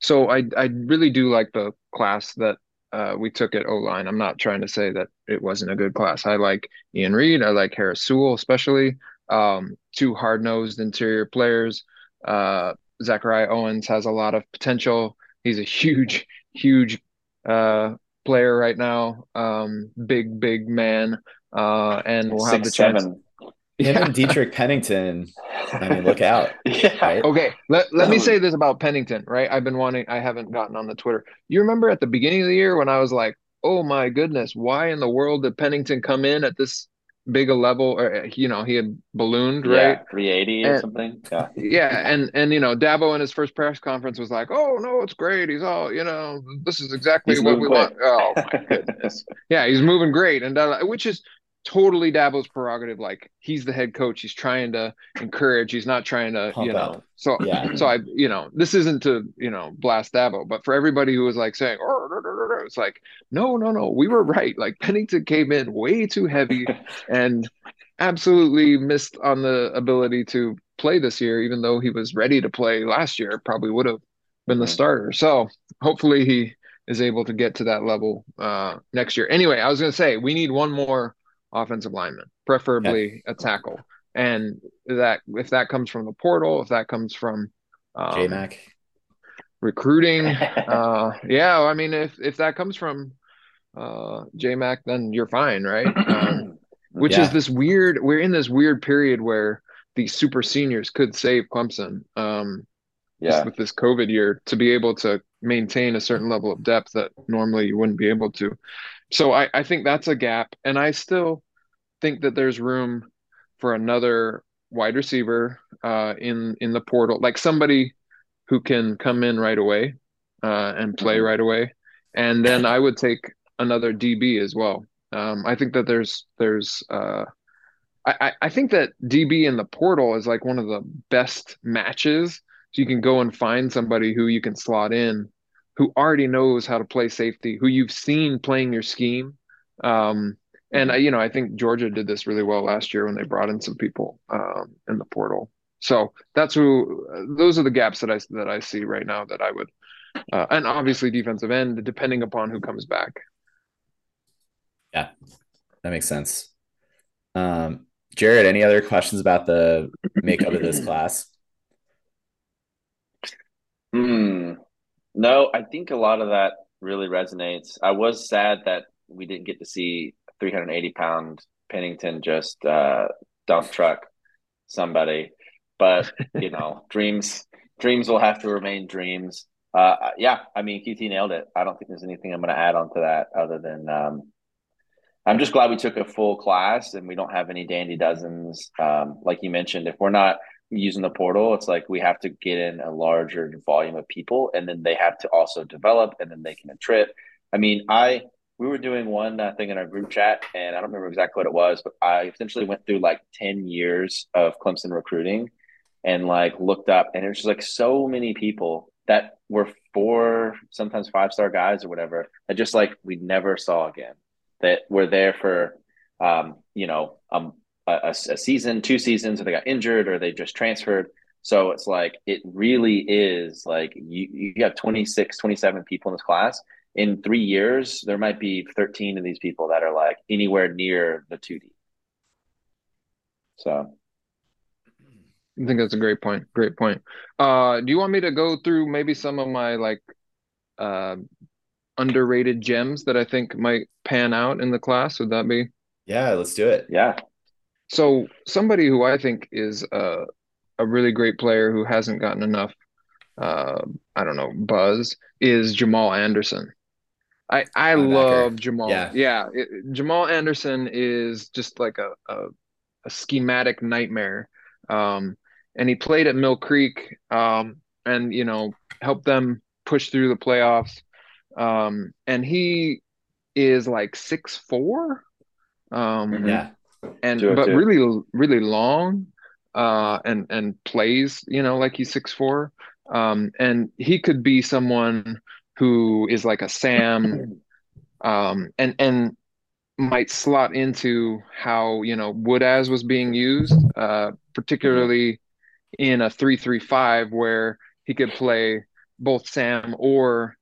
So I I really do like the class that uh, we took at O line. I'm not trying to say that it wasn't a good class. I like Ian Reed. I like Harris Sewell, especially um, two hard nosed interior players. Uh, Zechariah Owens has a lot of potential. He's a huge, huge uh, player right now. Um, big, big man. Uh, and we'll Six, have the chance. Seven. Yeah. Even Dietrick Pennington. I mean, look out. Yeah. Right? Okay. Let, let me say this about Pennington, right? I've been wanting, I haven't gotten on the Twitter. You remember at the beginning of the year when I was like, oh my goodness, why in the world did Pennington come in at this big a level or you know he had ballooned right yeah, 380 or something yeah yeah and and you know dabo in his first press conference was like oh no it's great he's all you know this is exactly he's what we quick. want oh my goodness yeah he's moving great and uh, which is totally Dabo's prerogative. Like he's the head coach. He's trying to encourage. He's not trying to, Pump you know. Out. So yeah. So I, you know, this isn't to you know blast Dabo, but for everybody who was like saying, oh, it's like, no, no, no, we were right. Like Pennington came in way too heavy, and absolutely missed on the ability to play this year, even though he was ready to play last year. Probably would have been the starter. So hopefully he is able to get to that level uh, next year. Anyway, I was going to say we need one more offensive lineman, preferably a tackle. And that if that comes from the portal, if that comes from um, JMac recruiting, uh, yeah, I mean, if if that comes from uh, JMac, then you're fine, right? Um, which yeah. is this weird. We're in this weird period where these super seniors could save Clemson. Um, yeah. with this COVID year to be able to maintain a certain level of depth that normally you wouldn't be able to. So I, I think that's a gap. And I still think that there's room for another wide receiver uh, in in the portal, like somebody who can come in right away uh, and play mm-hmm. right away. And then I would take another DB as well. Um, I think that there's there's uh, I, I think that DB in the portal is like one of the best matches. So you can go and find somebody who you can slot in who already knows how to play safety, who you've seen playing your scheme. Um, and I, you know, I think Georgia did this really well last year when they brought in some people um, in the portal. So that's who. Those are the gaps that I that I see right now that I would, uh, and obviously defensive end, depending upon who comes back. Yeah, that makes sense. Um, Jarrett, any other questions about the makeup of this class? Hmm. No, I think a lot of that really resonates. I was sad that we didn't get to see 380 pound Pennington just uh, dump truck somebody, but you know, dreams dreams will have to remain dreams. Uh, yeah, I mean, QT nailed it. I don't think there's anything I'm going to add on to that other than um, I'm just glad we took a full class and we don't have any dandy dozens. Um, like you mentioned, if we're not using the portal, it's like we have to get in a larger volume of people, and then they have to also develop, and then they can trip. I mean, I we were doing one uh, thing in our group chat, and I don't remember exactly what it was, but I essentially went through like ten years of Clemson recruiting, and like looked up, and it was just like so many people that were four, sometimes five star guys or whatever that just like we never saw again. That were there for, um, you know, um, a, a season, two seasons, or they got injured, or they just transferred. So it's like it really is like you you have 26, 27 people in this class. In three years, there might be 13 of these people that are like anywhere near the 2D. So I think that's a great point. Great point. Uh, do you want me to go through maybe some of my like uh, underrated gems that I think might pan out in the class? Would that be? Yeah, let's do it. Yeah. So somebody who I think is a, a really great player who hasn't gotten enough, uh, I don't know, buzz is Jamal Anderson. I I love Jamal. Yeah, yeah it, Jamal Anderson is just like a, a, a schematic nightmare. Um, and he played at Mill Creek, um, and you know helped them push through the playoffs. Um, and he is like six four. Um, yeah, and but really really long, uh, and and plays you know like he's six four. Um, and he could be someone who is like a Sam, um, and and might slot into how you know Woodaz was being used, uh, particularly in a three three five where he could play both Sam or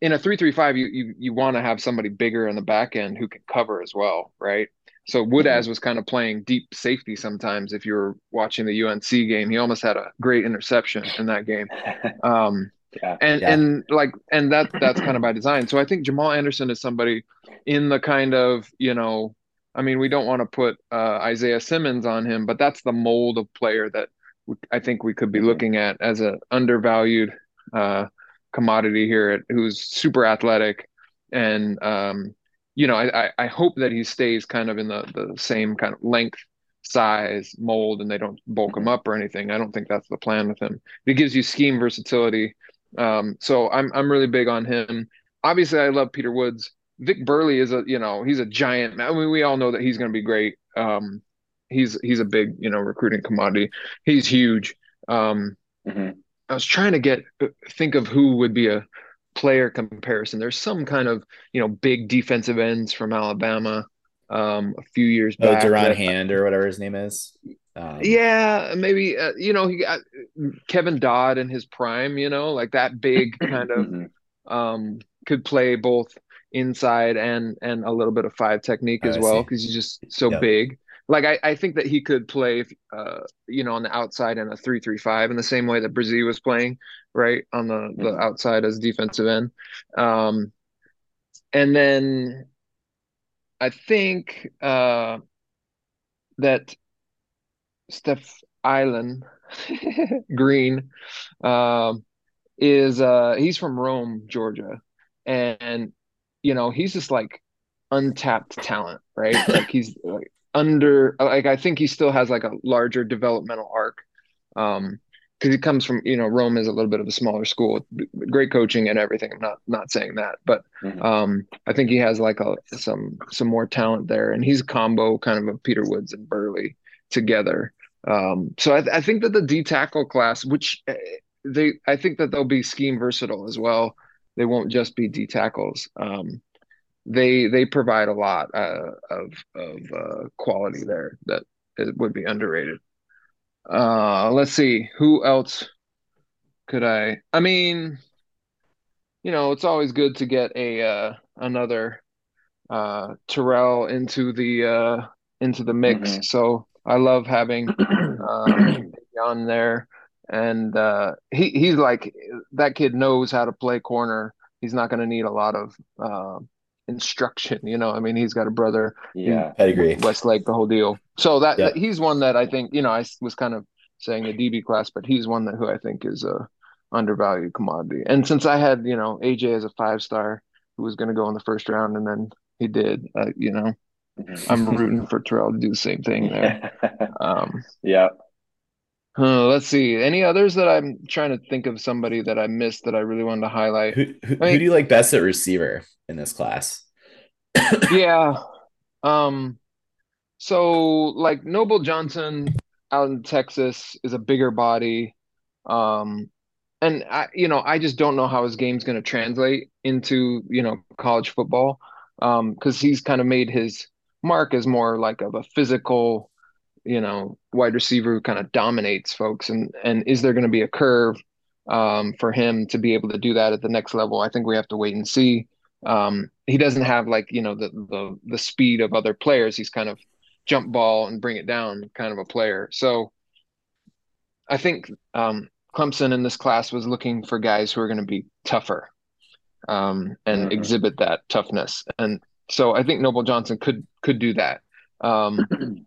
in a three three five you you, you want to have somebody bigger in the back end who can cover as well, right? So Woodaz mm-hmm. was kind of playing deep safety sometimes. If you were watching the UNC game, he almost had a great interception in that game. Um, yeah, and yeah. and like and that that's kind of by design. So I think Jamal Anderson is somebody in the kind of you know, I mean, we don't want to put uh, Isaiah Simmons on him, but that's the mold of player that I think we could be mm-hmm. looking at as an undervalued uh, commodity here, at, who's super athletic, and um, you know, I, I hope that he stays kind of in the the same kind of length, size, mold, and they don't bulk him mm-hmm. up or anything. I don't think that's the plan with him. It gives you scheme versatility um, so I'm I'm really big on him. Obviously, I love Peter Woods. Vic Burley is a you know he's a giant. I mean, we all know that he's going to be great. Um, he's he's a big you know recruiting commodity. He's huge. Um, mm-hmm. I was trying to get think of who would be a player comparison. There's some kind of you know big defensive ends from Alabama um, a few years oh, back. Duron Hand or whatever his name is. Um, yeah, maybe uh, you know he got Kevin Dodd in his prime. You know, like that big kind of mm-hmm. um, could play both inside and and a little bit of five technique oh, as well because he's just so yep. big. Like I, I think that he could play, uh, you know, on the outside in a three-three-five in the same way that Brazil was playing, right on the the mm-hmm. outside as defensive end. Um, and then I think uh, that Steph Island Green um, is uh, he's from Rome, Georgia, and you know he's just like untapped talent, right? like he's like under like I think he still has like a larger developmental arc. Um, because he comes from you know Rome is a little bit of a smaller school, great coaching and everything. I'm not not saying that, but mm-hmm. um, I think he has like a some some more talent there, and he's a combo kind of a Peter Woods and Burley together. Um, so I, I, think that the D tackle class, which eh, they, I think that they'll be scheme versatile as well. they won't just be D tackles. Um, they they provide a lot uh, of of uh, quality there that it would be underrated. Uh, let's see who else could I? I mean, you know, it's always good to get a uh, another uh, Terrell into the uh, into the mix. Mm-hmm. So I love having uh, on there, and uh, he he's like that kid knows how to play corner. He's not going to need a lot of uh, instruction. You know, I mean, he's got a brother, yeah, pedigree, Westlake, the whole deal. So that, yeah. that, he's one that I think you know I was kind of saying the DB class, but he's one that who I think is a undervalued commodity. And since I had you know AJ as a five star who was going to go in the first round, and then he did, uh, you know. I'm rooting for Terrell to do the same thing there. Um, yeah. Uh, let's see. Any others that I'm trying to think of somebody that I missed that I really wanted to highlight? Who, who, I mean, who do you like best at receiver in this class? yeah. Um. So like Noble Johnson out in Texas is a bigger body. Um, and I, you know, I just don't know how his game's going to translate into you know college football, um, because he's kind of made his mark is more like of a physical you know wide receiver who kind of dominates folks and and is there going to be a curve um, for him to be able to do that at the next level? I think we have to wait and see. Um, he doesn't have like you know the, the the speed of other players. He's kind of jump ball and bring it down kind of a player. So i think um, clemson in this class was looking for guys who are going to be tougher um, and mm-hmm. exhibit that toughness. And so i think noble johnson could could do that um,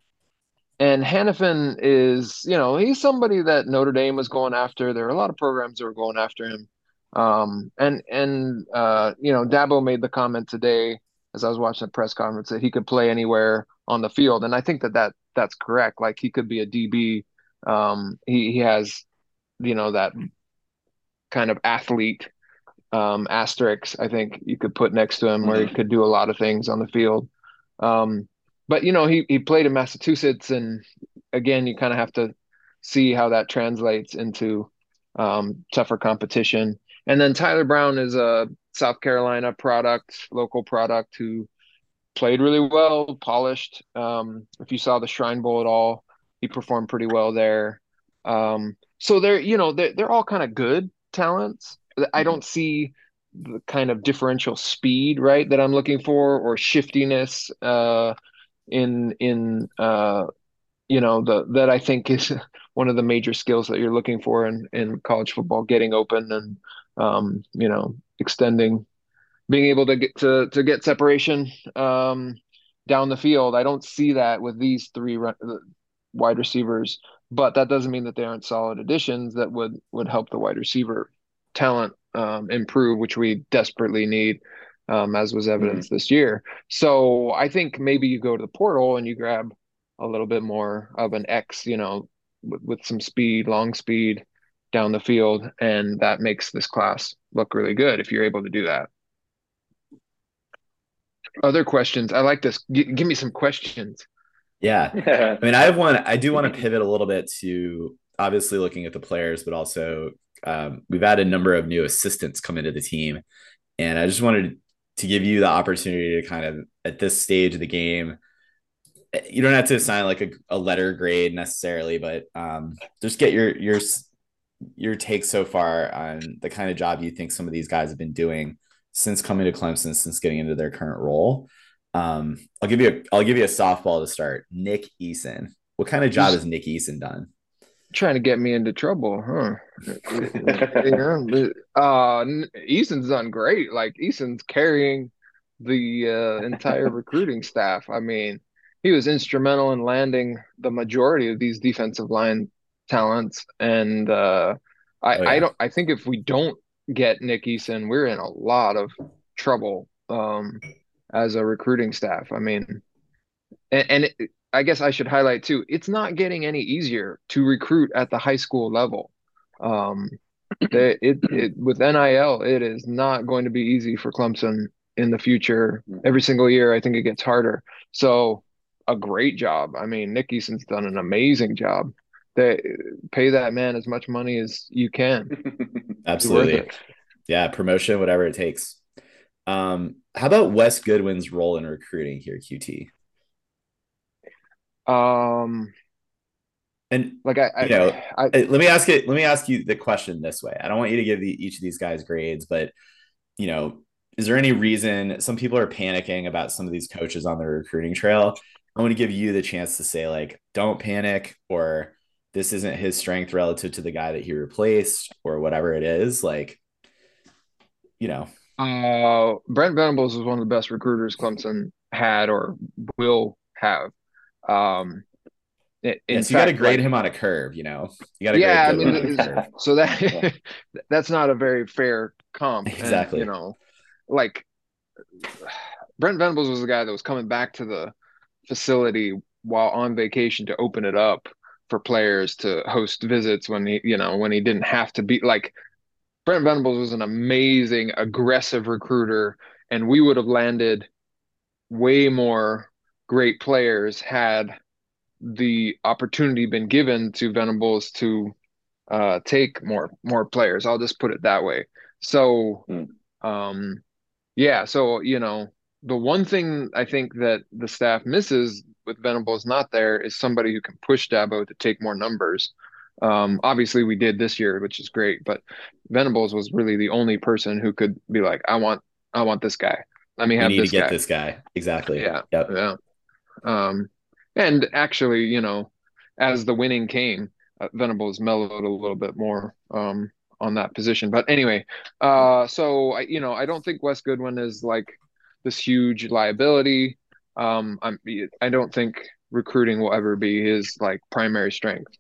And Hanafin is, you know, he's somebody that Notre Dame was going after. There are a lot of programs that were going after him. Um, and and uh, you know, Dabo made the comment today as I was watching the press conference that he could play anywhere on the field, and I think that that that's correct. Like he could be a DB. Um, he he has, you know, that kind of athlete um. I think you could put next to him where he mm-hmm. could do a lot of things on the field. Um, but you know, he he played in Massachusetts, and again, you kind of have to see how that translates into um, tougher competition. And then Tyler Brown is a South Carolina product, local product who played really well, polished. Um, if you saw the Shrine Bowl at all, he performed pretty well there. Um, so they're, you know, they're, they're all kind of good talents. I don't see the kind of differential speed, right, that I'm looking for or shiftiness. Uh, in in uh, you know the that I think is one of the major skills that you're looking for in in college football, getting open and um, you know extending, being able to get to to get separation um, down the field. I don't see that with these three wide receivers, but that doesn't mean that they aren't solid additions that would would help the wide receiver talent um, improve, which we desperately need um, as was evidenced mm-hmm. this year. So I think maybe you go to the portal and you grab a little bit more of an X, you know, with, with some speed, long speed down the field, and that makes this class look really good if you're able to do that. Other questions? I like this. G- give me some questions. Yeah. I mean, I have one. I do want to pivot a little bit to obviously looking at the players, but also um, we've had a number of new assistants come into the team. And I just wanted to give you the opportunity to kind of at this stage of the game you don't have to assign like a, a letter grade necessarily but um, just get your your your take so far on the kind of job you think some of these guys have been doing since coming to Clemson since getting into their current role. Um, I'll give you a I'll give you a softball to start. Nick Eason. What kind of job has Nick Eason done trying to get me into trouble, huh? yeah, uh, Eason's done great. Like Eason's carrying the uh, entire recruiting staff. I mean, he was instrumental in landing the majority of these defensive line talents, and uh, I, oh, yeah. I don't. I think if we don't get Nick Eason, we're in a lot of trouble um, as a recruiting staff. I mean, and, and it, I guess I should highlight too, it's not getting any easier to recruit at the high school level. Um, it, it, it, with NIL, it is not going to be easy for Clemson in the future. Every single year, I think it gets harder. So, a great job. I mean, Nick Eason's done an amazing job. They pay that man as much money as you can. Absolutely. Yeah, promotion, whatever it takes. Um, how about Wes Goodwin's role in recruiting here, QT? Um, And like I, I, you know, I, Uh, let me ask it. Let me ask you the question this way. I don't want you to give the, each of these guys grades, but you know, is there any reason some people are panicking about some of these coaches on the recruiting trail? I want to give you the chance to say like, don't panic, or this isn't his strength relative to the guy that he replaced, or whatever it is. Like, you know, uh, Brent Venables is one of the best recruiters Clemson had or will have. Um, so you got to grade like, him on a curve. You know, you got to yeah. I mean, so that that's not a very fair comp. Exactly. And, you know, like Brent Venables was the guy that was coming back to the facility while on vacation to open it up for players to host visits when he, you know, when he didn't have to be like Brent Venables was an amazing, aggressive recruiter, and we would have landed way more great players had the opportunity been given to Venables to uh, take more more players. I'll just put it that way. So, mm. um, yeah. So you know, the one thing I think that the staff misses with Venables not there is somebody who can push Dabo to take more numbers. Um, obviously, we did this year, which is great, but Venables was really the only person who could be like, "I want, I want this guy. Let me have need this to get guy. this guy." Exactly. Yeah. Yep. Yeah. Um, and actually, you know, as the winning came, uh, Venables mellowed a little bit more um, on that position. But anyway, uh, so I, you know, I don't think Wes Goodwin is like this huge liability. Um, I'm, I don't think recruiting will ever be his like primary strength.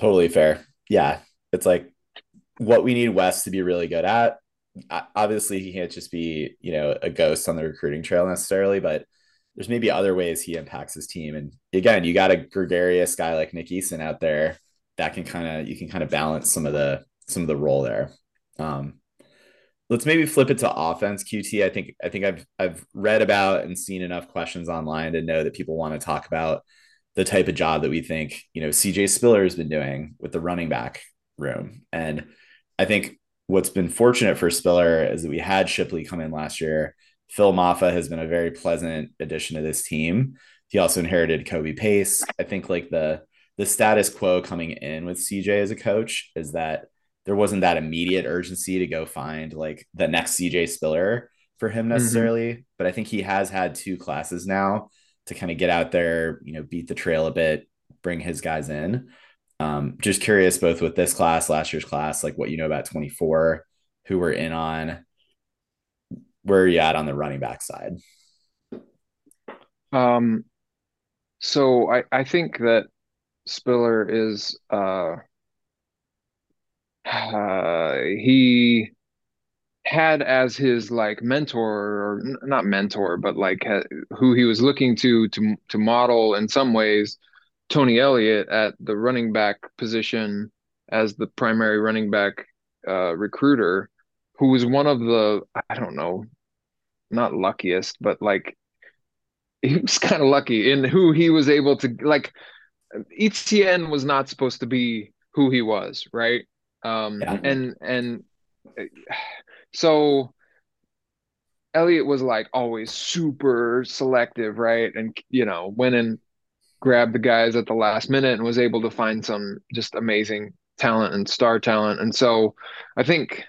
Totally fair. Yeah, it's like what we need Wes to be really good at. Obviously, he can't just be you know a ghost on the recruiting trail necessarily, but there's maybe other ways he impacts his team. And again, you got a gregarious guy like Nick Eason out there that can kind of you can kind of balance some of the some of the role there. Um, let's maybe flip it to offense QT. I think I think I've I've read about and seen enough questions online to know that people want to talk about the type of job that we think, you know, CJ Spiller has been doing with the running back room. And I think what's been fortunate for Spiller is that we had Shipley come in last year. Phil Mafah has been a very pleasant addition to this team. He also inherited Kobe Pace. I think like the the status quo coming in with CJ as a coach is that there wasn't that immediate urgency to go find like the next CJ Spiller for him mm-hmm. necessarily. Mm-hmm. But I think he has had two classes now to kind of get out there, you know, beat the trail a bit, bring his guys in. Um, just curious, both with this class, last year's class, like what you know about 24, who we're in on, where are you at on the running back side? Um, so I, I think that Spiller is, uh, uh, he had as his like mentor or not mentor but like who he was looking to to to model in some ways Tony Elliott at the running back position as the primary running back uh, recruiter who was one of the I don't know not luckiest but like he was kind of lucky in who he was able to like Etienne was not supposed to be who he was right um yeah. and and so Elliott was like always super selective, right? And you know, went and grabbed the guys at the last minute and was able to find some just amazing talent and star talent. And so I think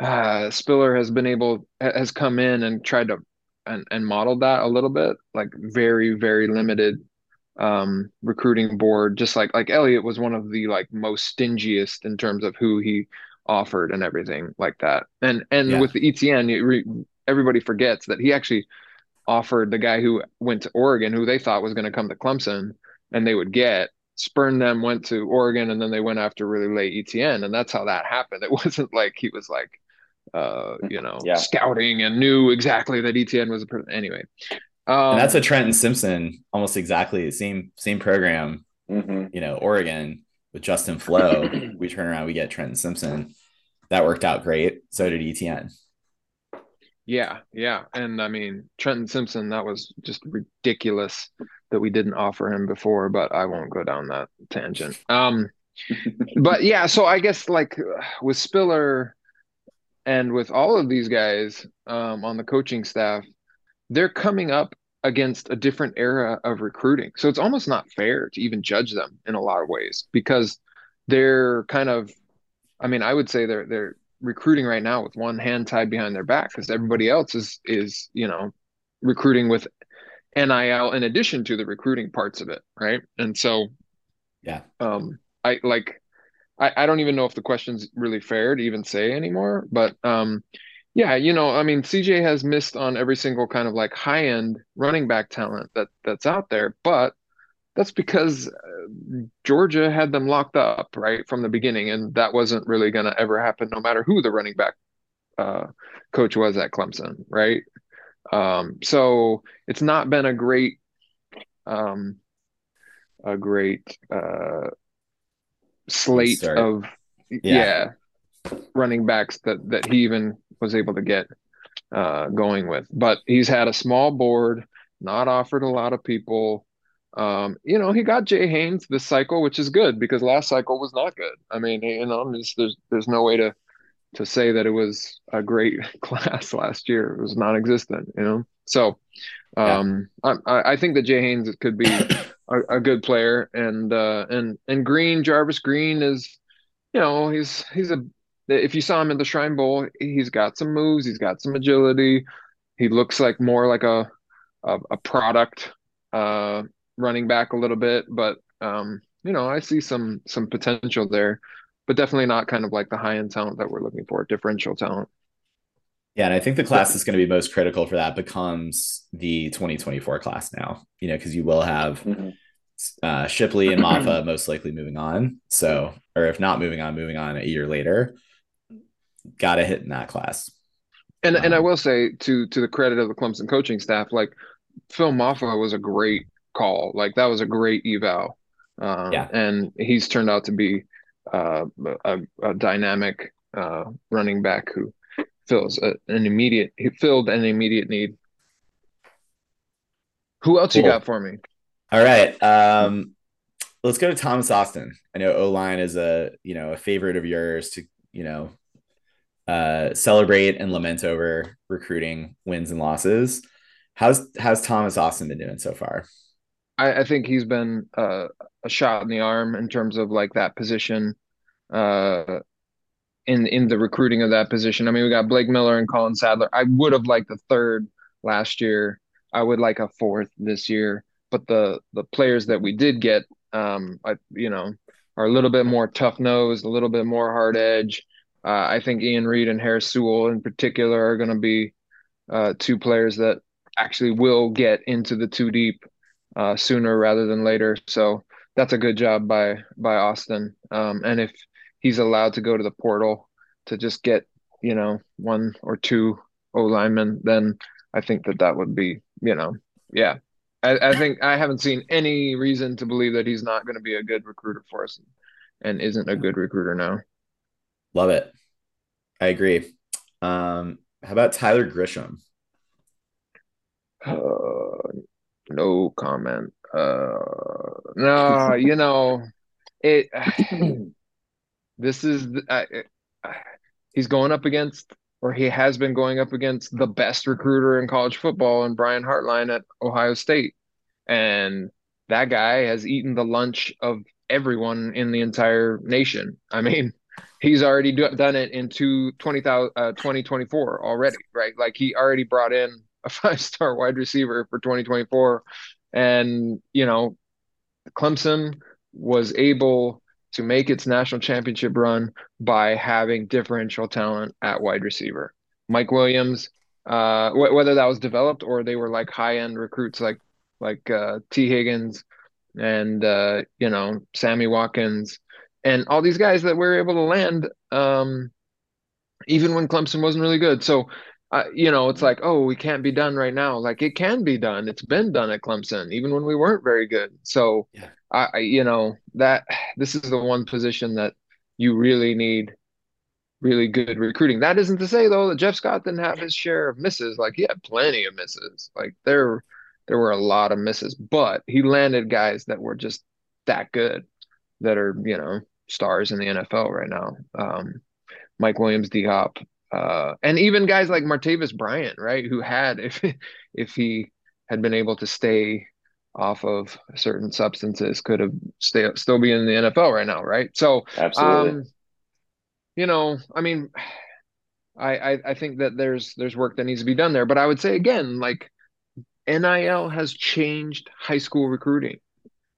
uh, Spiller has been able has come in and tried to and, and modeled that a little bit, like very, very limited um recruiting board just like like Elliott was one of the like most stingiest in terms of who he offered and everything like that. And and yeah. with the Etienne, re, everybody forgets that he actually offered the guy who went to Oregon, who they thought was going to come to Clemson, and they would get. Spurned them, went to Oregon, and then they went after really late Etienne, and that's how that happened. It wasn't like he was like, uh, you know, yeah. scouting and knew exactly that Etienne was a person. Anyway, um, and that's a Trenton Simpson, almost exactly the same same program. Mm-hmm. You know, Oregon with Justin Flowe, we turn around, we get Trenton Simpson that worked out great. So did Etienne. Yeah, yeah. And I mean, Trenton Simpson, that was just ridiculous that we didn't offer him before, but I won't go down that tangent. Um but yeah, so I guess like with Spiller and with all of these guys um, on the coaching staff, they're coming up against a different era of recruiting. So it's almost not fair to even judge them in a lot of ways because they're kind of I mean, I would say they're they're recruiting right now with one hand tied behind their back because everybody else is is, you know, recruiting with NIL in addition to the recruiting parts of it, right? And so yeah. Um I like I, I don't even know if the question's really fair to even say anymore, but um yeah, you know, I mean, CJ has missed on every single kind of like high end running back talent that that's out there, but that's because uh, Georgia had them locked up right from the beginning, and that wasn't really going to ever happen, no matter who the running back uh, coach was at Clemson, right? Um, so it's not been a great, um, a great uh, slate of yeah. yeah. running backs that that he even was able to get uh, going with. But he's had a small board, not offered a lot of people. Um, you know, he got Jay Haynes this cycle, which is good because last cycle was not good. I mean, you know, there's there's no way to to say that it was a great class last year. It was non-existent, you know. So, um, yeah. I I think that Jay Haynes could be a, a good player, and uh, and and Green Jarvis Green is, you know, he's he's a if you saw him in the Shrine Bowl, he's got some moves, he's got some agility. He looks like more like a a, a product uh, running back a little bit, but um, you know, I see some some potential there, but definitely not kind of like the high end talent that we're looking for, differential talent. Yeah, and I think the class that's going to be most critical for that becomes the 2024 class now. You know, because you will have mm-hmm. uh, Shipley and Mafah most likely moving on. So, or if not moving on, moving on a year later. Got to hit in that class. And um, and I um, will say to to the credit of the Clemson coaching staff, like Phil Mafah was a great call. Like that was a great eval. Um, yeah. And he's turned out to be uh, a, a, dynamic uh, running back who fills a, an immediate he filled an immediate need. Who else cool. you got for me? All right. Um, let's go to Thomas Austin. I know O line is a you know a favorite of yours to you know uh, celebrate and lament over recruiting wins and losses. How's how's Thomas Austin been doing so far? I, I think he's been uh, a shot in the arm in terms of like that position, uh, in in the recruiting of that position. I mean, we got Blake Miller and Collin Sadler. I would have liked a third last year. I would like a fourth this year. But the the players that we did get, um, I you know, are a little bit more tough nosed, a little bit more hard edge. Uh, I think Ian Reed and Harris Sewell in particular are going to be uh, two players that actually will get into the two deep uh, sooner rather than later. So that's a good job by by Austin. Um, and if he's allowed to go to the portal to just get you know one or two O linemen, then I think that that would be you know yeah. I, I think I haven't seen any reason to believe that he's not going to be a good recruiter for us, and isn't a good recruiter now. Love it. I agree. Um, how about Tyler Grisham? Uh, no comment. Uh, no, you know, it. this is uh, he's going up against, or he has been going up against the best recruiter in college football, and Brian Hartline at Ohio State, and that guy has eaten the lunch of everyone in the entire nation. I mean, he's already do, done it in two, 20, uh, 2024 already, right? Like he already brought in a five star wide receiver for 2024. And, you know, Clemson was able to make its national championship run by having differential talent at wide receiver. Mike Williams, uh, wh- whether that was developed or they were like high end recruits like like uh, Tee Higgins and uh, you know Sammy Watkins and all these guys that were able to land um, even when Clemson wasn't really good. So uh, you know, it's like, oh, we can't be done right now. Like it can be done. It's been done at Clemson, even when we weren't very good. So, yeah. I, you know, that this is the one position that you really need really good recruiting. That isn't to say though that Jeff Scott didn't have his share of misses. Like he had plenty of misses. Like there, there were a lot of misses, but he landed guys that were just that good, that are you know stars in the NFL right now. Um, Mike Williams, D Hop, uh, and even guys like Martavis Bryant, right, who had if if he had been able to stay off of certain substances, could have stay still be in the NFL right now, right? So, Absolutely. um, you know, I mean, I, I I think that there's there's work that needs to be done there, but I would say again, like NIL has changed high school recruiting,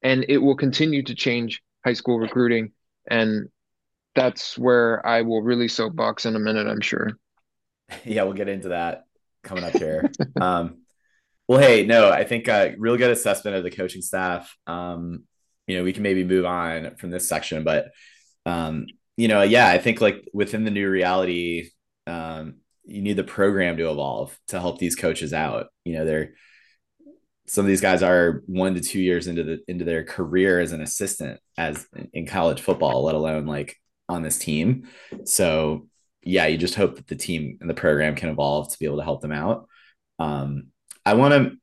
and it will continue to change high school recruiting, and that's where I will really soapbox in a minute, I'm sure. Yeah, we'll get into that coming up here. um, well, hey, no, I think uh, real good assessment of the coaching staff. Um, you know, we can maybe move on from this section, but um, you know, yeah, I think like within the new reality, um, you need the program to evolve to help these coaches out. You know, they're some of these guys are one to two years into the into their career as an assistant as in college football, let alone like on this team. So yeah, you just hope that the team and the program can evolve to be able to help them out. Um, I want to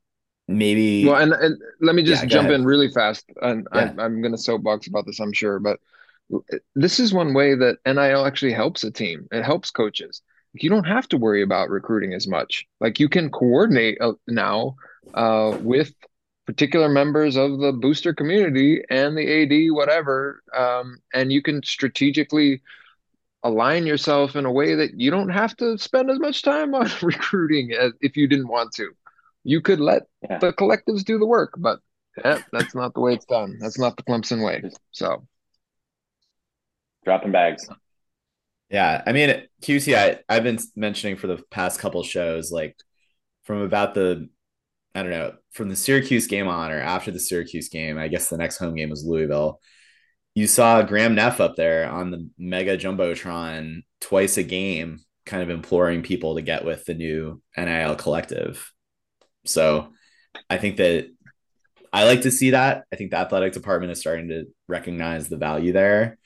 maybe well, and, and let me just Yeah, jump ahead. in really fast. And Yeah. I, I'm going to soapbox about this, I'm sure, but this is one way that NIL actually helps a team. It helps coaches. You don't have to worry about recruiting as much. Like you can coordinate uh, now uh, with particular members of the booster community and the AD, whatever, um, and you can strategically align yourself in a way that you don't have to spend as much time on recruiting as if you didn't want to. You could let Yeah. the collectives do the work, but yeah, that's not the way it's done. That's not the Clemson way. So Dropping bags. Yeah, I mean, QC, I, I've been mentioning for the past couple shows, like from about the, I don't know, from the Syracuse game on or after the Syracuse game, I guess the next home game was Louisville. You saw Graham Neff up there on the mega jumbotron twice a game, kind of imploring people to get with the new NIL collective. So I think that I like to see that. I think the athletic department is starting to recognize the value there.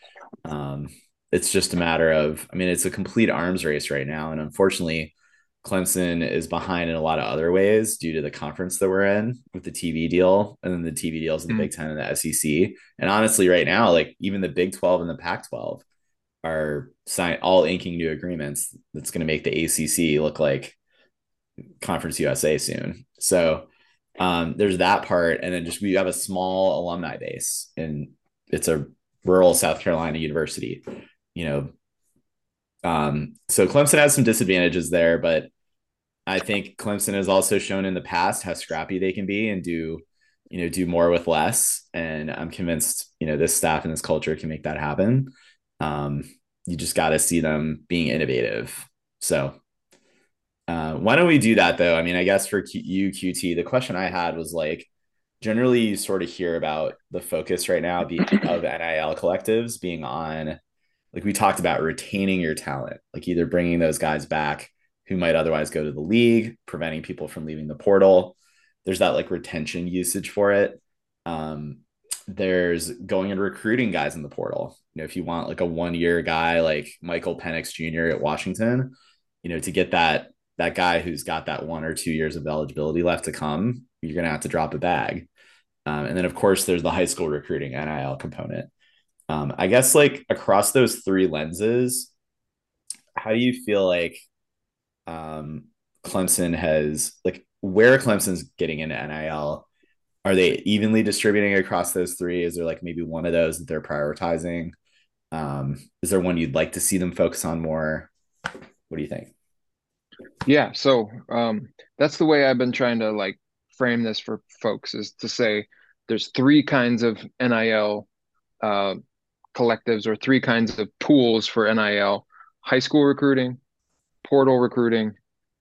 Um, it's just a matter of, I mean, it's a complete arms race right now. And unfortunately, Clemson is behind in a lot of other ways due to the conference that we're in with the TV deal and then the TV deals in the Mm. Big Ten and the SEC. And honestly, right now, like even the Big 12 and the Pac 12 are sign all inking new agreements that's going to make the ACC look like Conference USA soon. So um, there's that part. And then just we have a small alumni base and it's a rural South Carolina university, you know. Um, so Clemson has some disadvantages there, but I think Clemson has also shown in the past how scrappy they can be and do, you know, do more with less. And I'm convinced, you know, this staff and this culture can make that happen. Um, you just got to see them being innovative. So, uh, why don't we do that though? I mean, I guess for Q- you, QT, the question I had was like, generally you sort of hear about the focus right now of NIL collectives being on, like we talked about retaining your talent, like either bringing those guys back who might otherwise go to the league, preventing people from leaving the portal. There's that like retention usage for it. Um, there's going and recruiting guys in the portal. You know, if you want like a one year guy like Michael Penix Jr. at Washington, you know, to get that that guy who's got that one or two years of eligibility left to come, you're gonna have to drop a bag. Um, and then of course there's the high school recruiting NIL component. Um, I guess like across those three lenses, how do you feel like um, Clemson has like where Clemson's getting into NIL? Are they evenly distributing across those three? Is there like maybe one of those that they're prioritizing? Um, is there one you'd like to see them focus on more? What do you think? Yeah, so um, that's the way I've been trying to like frame this for folks is to say there's three kinds of NIL uh, collectives or three kinds of pools for NIL: high school recruiting, portal recruiting,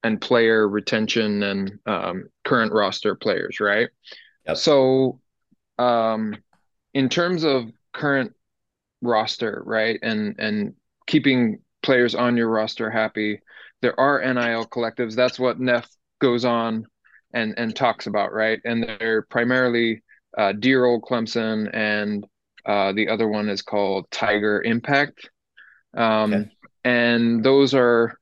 and player retention and um, current roster players. Right. Yep. So, um, in terms of current roster, right, and and keeping players on your roster happy, there are NIL collectives. That's what Neff goes on and and talks about, right? And they're primarily uh, dear old Clemson, and uh, the other one is called Tiger Impact. Um, Okay. And those are,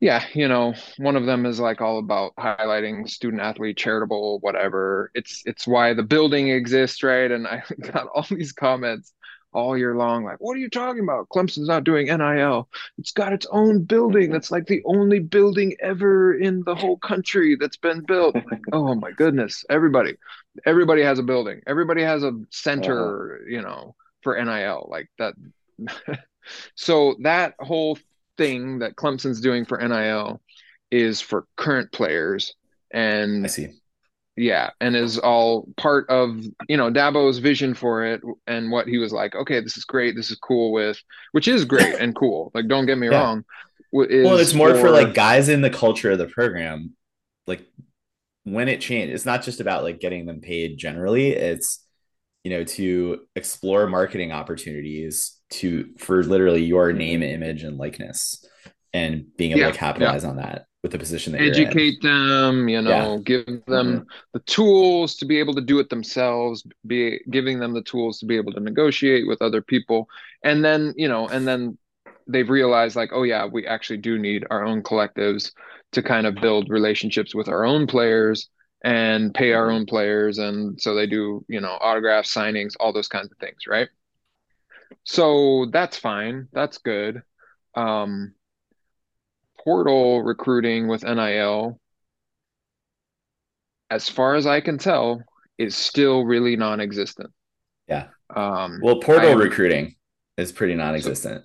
yeah, you know, one of them is like all about highlighting student athlete, charitable, whatever. It's it's why the building exists, right? And I got all these comments all year long, like, what are you talking about? Clemson's not doing NIL. It's got its own building. That's like the only building ever in the whole country that's been built. Like, oh my goodness. Everybody, everybody has a building. Everybody has a center, uh-huh. you know, for NIL. Like that. so that whole thing that Clemson's doing for NIL is for current players. And I see. Yeah, and is all part of you know Dabo's vision for it and what he was like. Okay, this is great. This is cool with, which is great and cool. Like, don't get me Yeah. wrong. well, it's more for like guys in the culture of the program. Like when it changed, it's not just about like getting them paid generally. It's you know to explore marketing opportunities to for literally your name, image, and likeness, and being able Yeah, to capitalize on that with the position that you're in. educate them you know give them the tools to be able to do it themselves be giving them the tools to be able to negotiate with other people. And then you know and then they've realized like oh yeah we actually do need our own collectives to kind of build relationships with our own players and pay our own players. And so they do you know autograph signings all those kinds of things right? So that's fine. That's good. Um portal recruiting with NIL, as far as I can tell, is still really non-existent. Yeah. Um, Well, portal I- recruiting is pretty non-existent.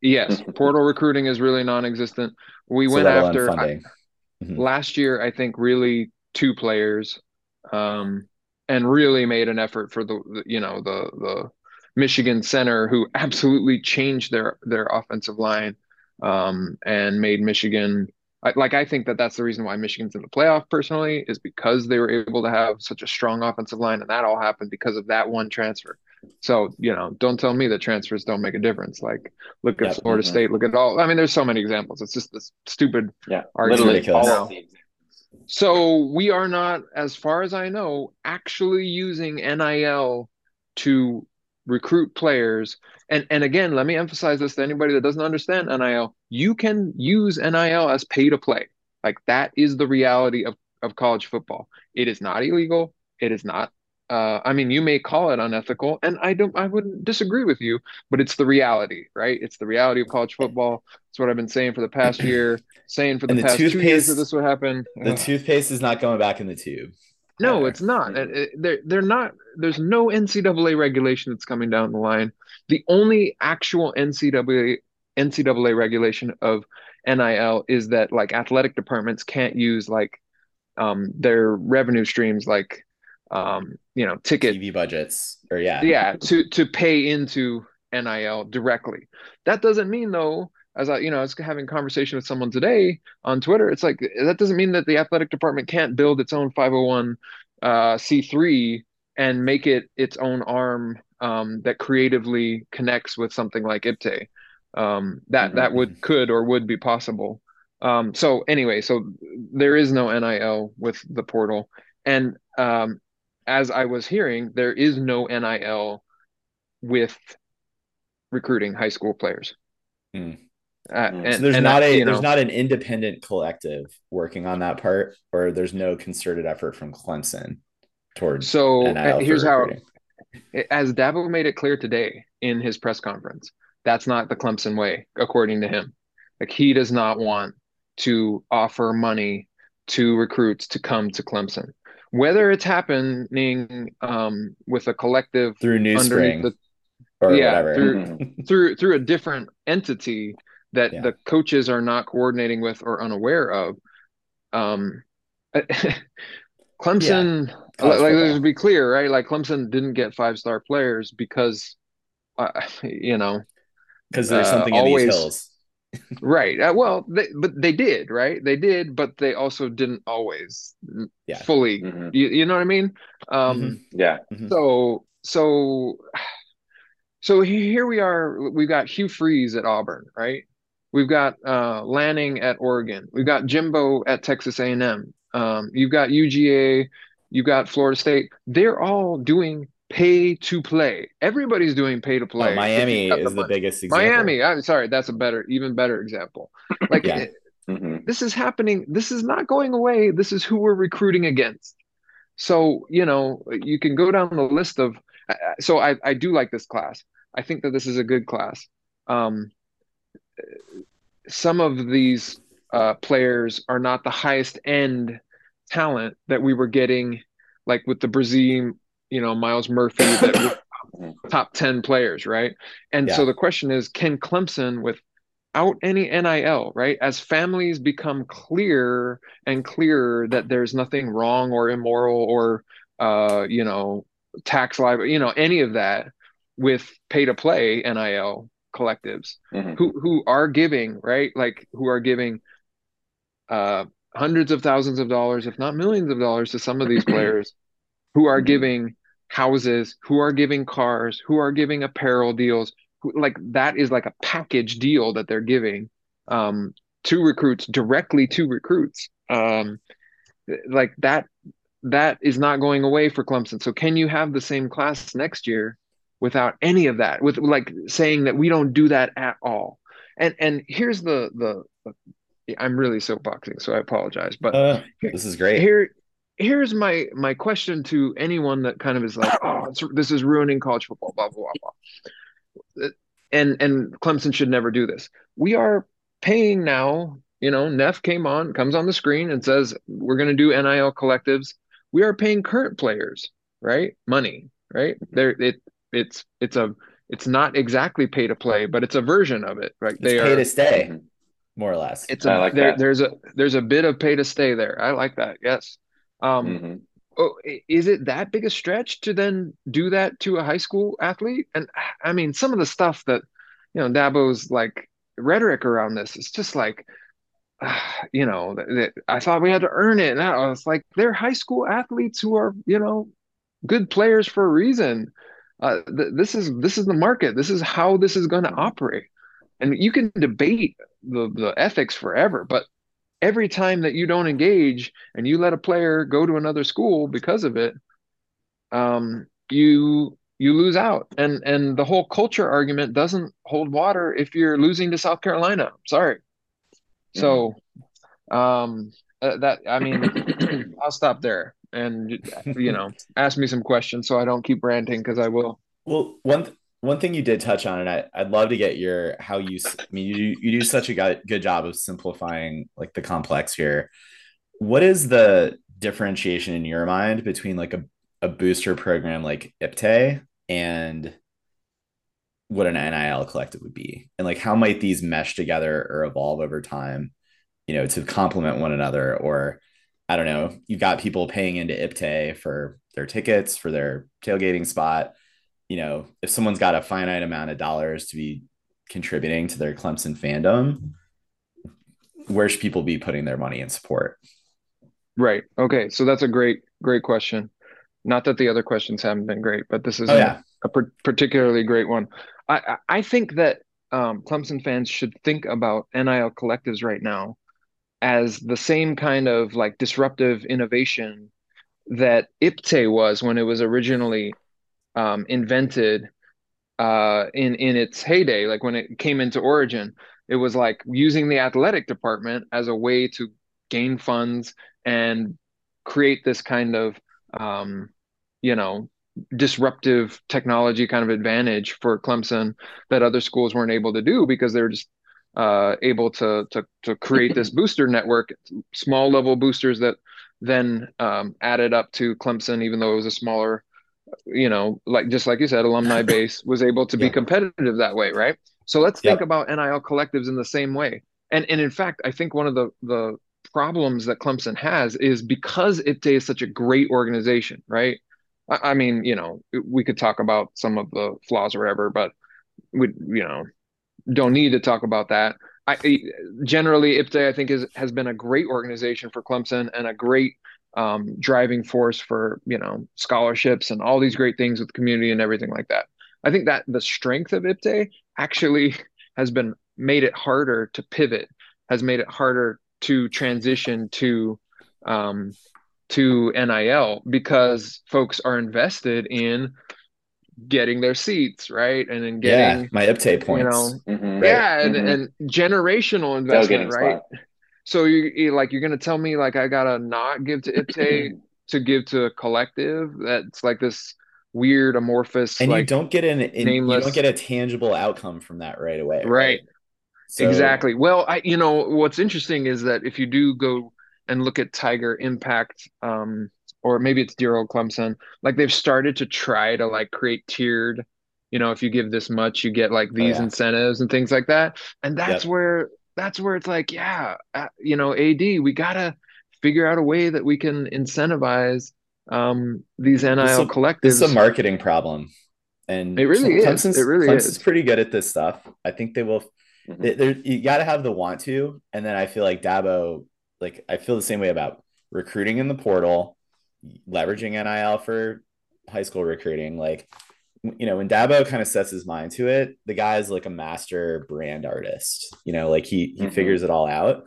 yes, portal recruiting is really non-existent. We So went after I- funding. Mhm. last year, I think, really two players, um, and really made an effort for the, the you know the the Michigan center who absolutely changed their their offensive line um, and made Michigan I, like I think that that's the reason why Michigan's in the playoff personally is because they were able to have such a strong offensive line and that all happened because of that one transfer. So, you know, don't tell me that transfers don't make a difference. Like look at Yep. Florida. State, look at all I mean there's so many examples. It's just this stupid Yeah, argument literally ridiculous. all of the examples. so we are not, as far as I know, actually using NIL to recruit players. And and again, let me emphasize this to anybody that doesn't understand NIL. You can use NIL as pay to play. Like that is the reality of, of college football. It is not illegal. It is not uh, I mean, you may call it unethical, and I don't I wouldn't disagree with you, but it's the reality, right? It's the reality of college football. It's what I've been saying for the past year, saying for the, the past two years toothpaste- that this would happen. The Ugh. toothpaste is not going back in the tube. No, it's not. It- They're they're not. There's no NCAA regulation that's coming down the line. The only actual NCAA NCAA regulation of NIL is that like athletic departments can't use like um their revenue streams like um you know ticket TV budgets, or yeah, yeah to to pay into NIL directly. That doesn't mean though, as I you know, I was having a conversation with someone today on Twitter. It's like that doesn't mean that the athletic department can't build its own 501 uh, C3 and make it its own arm um, that creatively connects with something like IPTAY. Um, that that would could or would be possible. Um, so anyway, so there is no NIL with the portal, and um, as I was hearing, there is no NIL with recruiting high school players. Hmm. Uh, and, So there's and not I- a you there's know, not an independent collective working on that part, or there's no concerted effort from Clemson towards so NIL uh, here's how as Dabo made it clear today in his press conference, that's not the Clemson way, according to him. Like he does not want to offer money to recruits to come to Clemson. Whether it's happening um, with a collective through New Spring the or yeah, whatever. through- through through a different entity that Yeah. the coaches are not coordinating with or unaware of. Um, Clemson, College like, let's be clear, right? Like Clemson didn't get five star players because, uh, you know, because there's uh, something in always- these hills. right? Uh, well, they, but they did, right? They did, but they also didn't always Yeah. fully. Mhm. You, you know what I mean? Um, Mhm. Yeah. So so so here we are. We've got Hugh Freeze at Auburn, right? We've got uh, Lanning at Oregon. We've got Jimbo at Texas A&M. Um, you've got UGA. You've got Florida State. They're all doing pay to play. Everybody's doing pay to play. Oh, Miami you've is the money. biggest example. Miami. I'm sorry, that's a better, even better example. Like Yeah. Mhm. this is happening. This is not going away. This is who we're recruiting against. So, you know, you can go down the list of, so I, I do like this class. I think that this is a good class. Um, some of these uh, players are not the highest end talent that we were getting, like with the Bresee, you know, Myles Murphy, that were top 10 players, right? And Yeah. so the question is can Clemson, without any NIL, right, as families become clear and clearer that there's nothing wrong or immoral or, uh, you know, tax liability, you know, any of that with pay to play NIL collectives Mhm. who who are giving right like who are giving uh hundreds of thousands of dollars if not millions of dollars to some of these players who are Mhm. giving houses who are giving cars who are giving apparel deals who, like that is like a package deal that they're giving um to recruits directly to recruits um like that that is not going away for Clemson so can you have the same class next year without any of that with like saying that we don't do that at all. And and here's the the i'm really soapboxing so i apologize but Uh, this is great. here here's my my question to anyone that kind of is like oh it's, this is ruining college football blah blah blah blah. And and clemson should never do this. We are paying now you know neff came on comes on the screen and says we're going to do nil collectives. We are paying current players right? Money right? There it it's it's a it's not exactly pay to play but it's a version of it right It's they pay are to stay, Mhm. more or less. it's a I like there, that. there's a there's a bit of pay to stay there i like that yes um Mhm. oh, is it that big a stretch to then do that to a high school athlete? And I mean, some of the stuff that, you know, Dabo's like rhetoric around this is just like, you know, that, that I thought we had to earn it. And I was like, they're high school athletes who are, you know, good players for a reason. Uh, th- this is this is the market. This is how this is going to operate. And you can debate the the ethics forever, but every time that you don't engage and you let a player go to another school because of it, um, you you lose out. And and the whole culture argument doesn't hold water if you're losing to South Carolina. Sorry. So, um, uh, that I mean, I'll stop there and you know ask me some questions so I don't keep ranting because I will. Well, one th- one thing you did touch on, and I, I'd love to get your how you. I mean, you do- you do such a good, good job of simplifying like the complex here. What is the differentiation in your mind between like a, a booster program like IPTAY and what an NIL collective would be, and like how might these mesh together or evolve over time, you know, to complement one another, or I don't know, you've got people paying into IPTAY for their tickets for their tailgating spot you know, if someone's got a finite amount of dollars to be contributing to their Clemson fandom, where should people be putting their money in support? Right. Okay. So that's a great great question. Not that the other questions haven't been great, but this is Oh yeah, a par- particularly great one. I I I think that um, Clemson fans should think about NIL collectives right now as the same kind of like disruptive innovation that IPTAY was when it was originally um, invented uh, in in its heyday, like when it came into origin. It was like using the athletic department as a way to gain funds and create this kind of um, you know disruptive technology kind of advantage for Clemson that other schools weren't able to do because they were just uh, able to to to create this booster network, small level boosters that then um, added up to Clemson, even though it was a smaller, you know, like just like you said, alumni base was able to be competitive that way, right? So let's think about NIL collectives in the same way. And and in fact, I think one of the the problems that Clemson has is because it is such a great organization, right? I, I mean, you know, we could talk about some of the flaws or whatever, but we, you know, don't need to talk about that. I generally IPTAY I think is has been a great organization for Clemson and a great um, driving force for you know scholarships and all these great things with community and everything like that. I think that the strength of IPTAY actually has been made it harder to pivot, has made it harder to transition to um, to NIL because folks are invested in getting their seats right and in yeah, getting my IPTAY points. you know Mhm. Right. yeah and, Mhm. and generational investment right spot. so you you- like you're gonna tell me like I gotta not give to IPTAY to give to a collective that's like this weird amorphous and like you don't get an in, you don't get a tangible outcome from that right away. Right. So- exactly. Well, I you know what's interesting is that if you do go and look at Tiger Impact, um, or maybe it's dear old Clemson, like they've started to try to like create tiered. You know, if you give this much, you get like these Oh, yeah. incentives and things like that. And that's Yep. where that's where it's like, yeah, uh, you know, AD, we gotta figure out a way that we can incentivize um these NIL is a- collectives. This is a marketing problem. And It really is. Clemson's, It really Clemson's is. pretty good at this stuff. I think they will. Mhm. they- they're- you got to have the want to, and then I feel like Dabo, like I feel the same way about recruiting in the portal, leveraging NIL for high school recruiting. Like, you know, when Dabo kind of sets his mind to it, the guy's like a master brand artist. You know, like he he Mhm. figures it all out.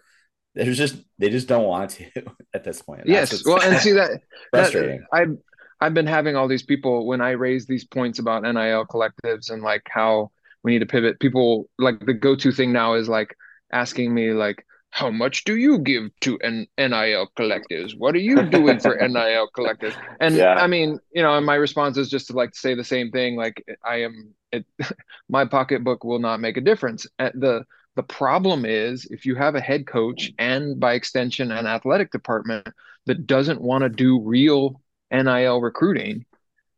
There's just they just don't want to at this point. That's Yes. Well, and see that frustrating. That, I've I've been having all these people when I raise these points about NIL collectives and like how we need to pivot. People like the go-to thing now is like asking me like, how much do you give to an NIL collectives? What are you doing for NIL collectives? And Yeah. I mean, you know, my response is just to like say the same thing. Like I am, it, my pocketbook will not make a difference. Uh, The the problem is if you have a head coach and by extension an athletic department that doesn't want to do real NIL recruiting,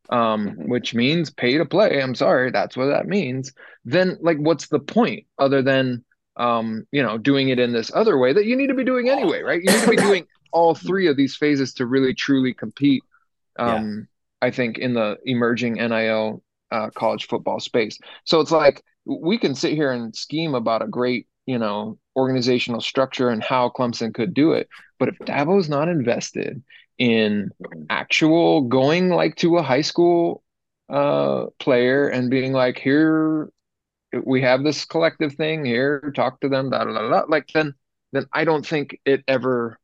um, Mhm. which means pay to play. I'm sorry, that's what that means. Then, like, what's the point other than, um, you know, doing it in this other way that you need to be doing anyway, right? You need to be doing all three of these phases to really truly compete. Um, I think in the emerging NIL uh, college football space. So it's like we can sit here and scheme about a great, you know, organizational structure and how Clemson could do it, but if Dabo's not invested in actual going like to a high school uh player and being like here we have this collective thing here talk to them da, da, da, da. like then then I don't think it ever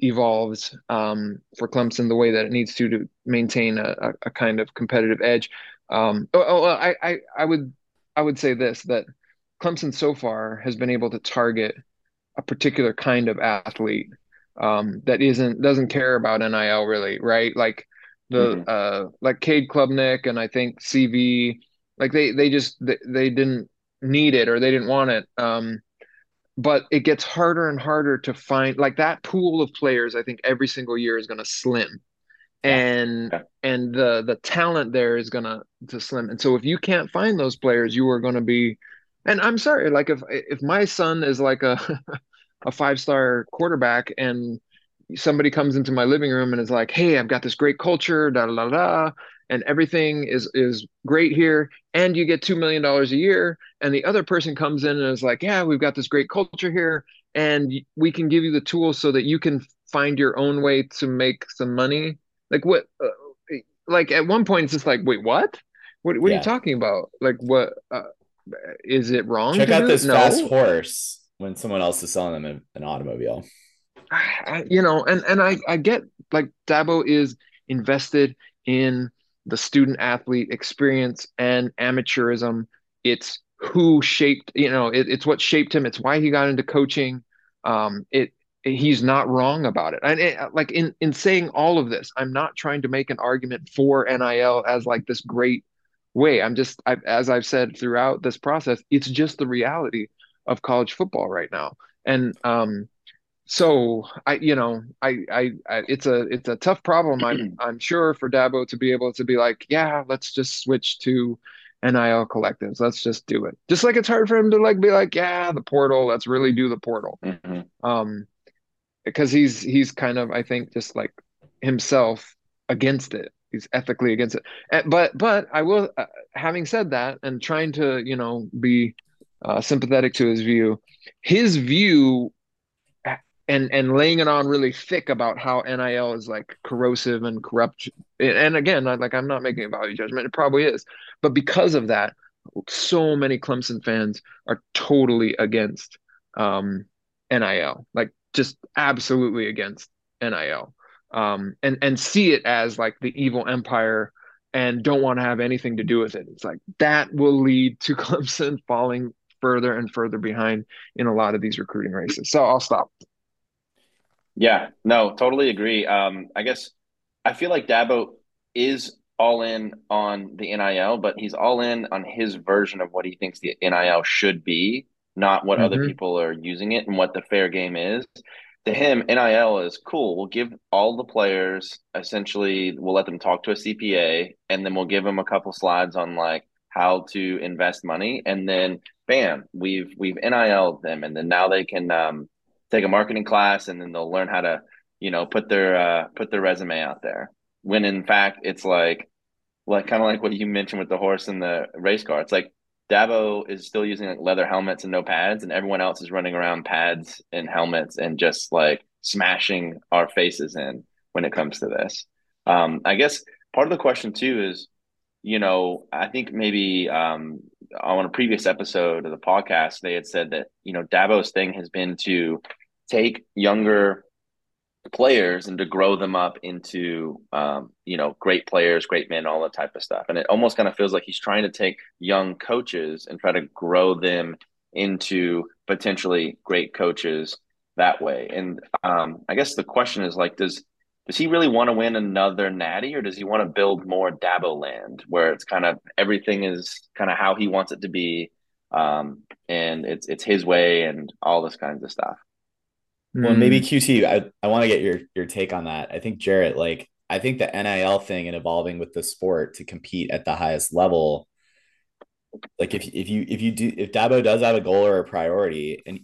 evolves um for Clemson the way that it needs to to maintain a, a, kind of competitive edge um oh, oh I, I I would I would say this that Clemson so far has been able to target a particular kind of athlete um, that isn't doesn't care about NIL really, right? Like the Mhm. uh, like Cade Klubnik and I think CV, like they they just they, they didn't need it or they didn't want it. Um, but it gets harder and harder to find like that pool of players. I think every single year is going to slim, and Yeah. and the the talent there is going to to slim. And so if you can't find those players, you are going to be. And I'm sorry, like if if my son is like a a five star quarterback and somebody comes into my living room and is like, "Hey, I've got this great culture, da da da da, and everything is is great here, and you get two million dollars a year," and the other person comes in and is like, "Yeah, we've got this great culture here, and we can give you the tools so that you can find your own way to make some money." Like what? Uh, like at one point, it's just like, "Wait, what? What? What are you talking about? Like what? Uh, is it wrong? Check out this? No. fast horse when someone else is selling them an, an automobile. I, you know, and and I I get like Dabo is invested in the student athlete experience and amateurism. It's who shaped, you know, it, it's what shaped him. It's why he got into coaching. Um, it he's not wrong about it. And it, like in in saying all of this, I'm not trying to make an argument for NIL as like this great way. I'm just, I, as I've said throughout this process, it's just the reality of college football right now. And um, so I, you know, I, I, I, it's a, it's a tough problem. I'm, I'm sure for Dabo to be able to be like, yeah, let's just switch to NIL collectives. Let's just do it. Just like it's hard for him to like be like, yeah, the portal. Let's really do the portal. Mhm. Um, because he's he's kind of I think just like himself against it. He's ethically against it. But but I will, uh, having said that, and trying to you know be uh, sympathetic to his view, his view and and laying it on really thick about how NIL is like corrosive and corrupt. And again, like I'm not making a value judgment. It probably is, but because of that, so many Clemson fans are totally against um, NIL, like just absolutely against NIL, um, and and see it as like the evil empire and don't want to have anything to do with it. It's like that will lead to Clemson falling further and further behind in a lot of these recruiting races. So I'll stop. Yeah, no, totally agree. Um, I guess I feel like Dabo is all in on the NIL, but he's all in on his version of what he thinks the NIL should be, not what other Mhm. people are using it and what the fair game is. To him, NIL is cool. We'll give all the players essentially, we'll let them talk to a CPA, and then we'll give them a couple slides on like how to invest money, and then bam, we've we've NIL'd them, and then now they can um, take a marketing class, and then they'll learn how to you know put their uh, put their resume out there. When in fact, it's like like kind of like what you mentioned with the horse and the race car. It's like Dabo is still using like leather helmets and no pads, and everyone else is running around pads and helmets and just like smashing our faces in when it comes to this. Um, I guess part of the question too is, you know, I think maybe um, on a previous episode of the podcast, they had said that, you know, Dabo's thing has been to take younger players and to grow them up into um, you know great players great men all that type of stuff. And it almost kind of feels like he's trying to take young coaches and try to grow them into potentially great coaches that way. And um, i guess the question is like does does he really want to win another natty or does he want to build more dabo land where it's kind of everything is kind of how he wants it to be um, and it's it's his way and all this kinds of stuff Well, maybe Mm. QT, I, I want to get your your take on that. I think Jarrett, like I think the NIL thing and evolving with the sport to compete at the highest level, like if if you if you do if Dabo does have a goal or a priority, and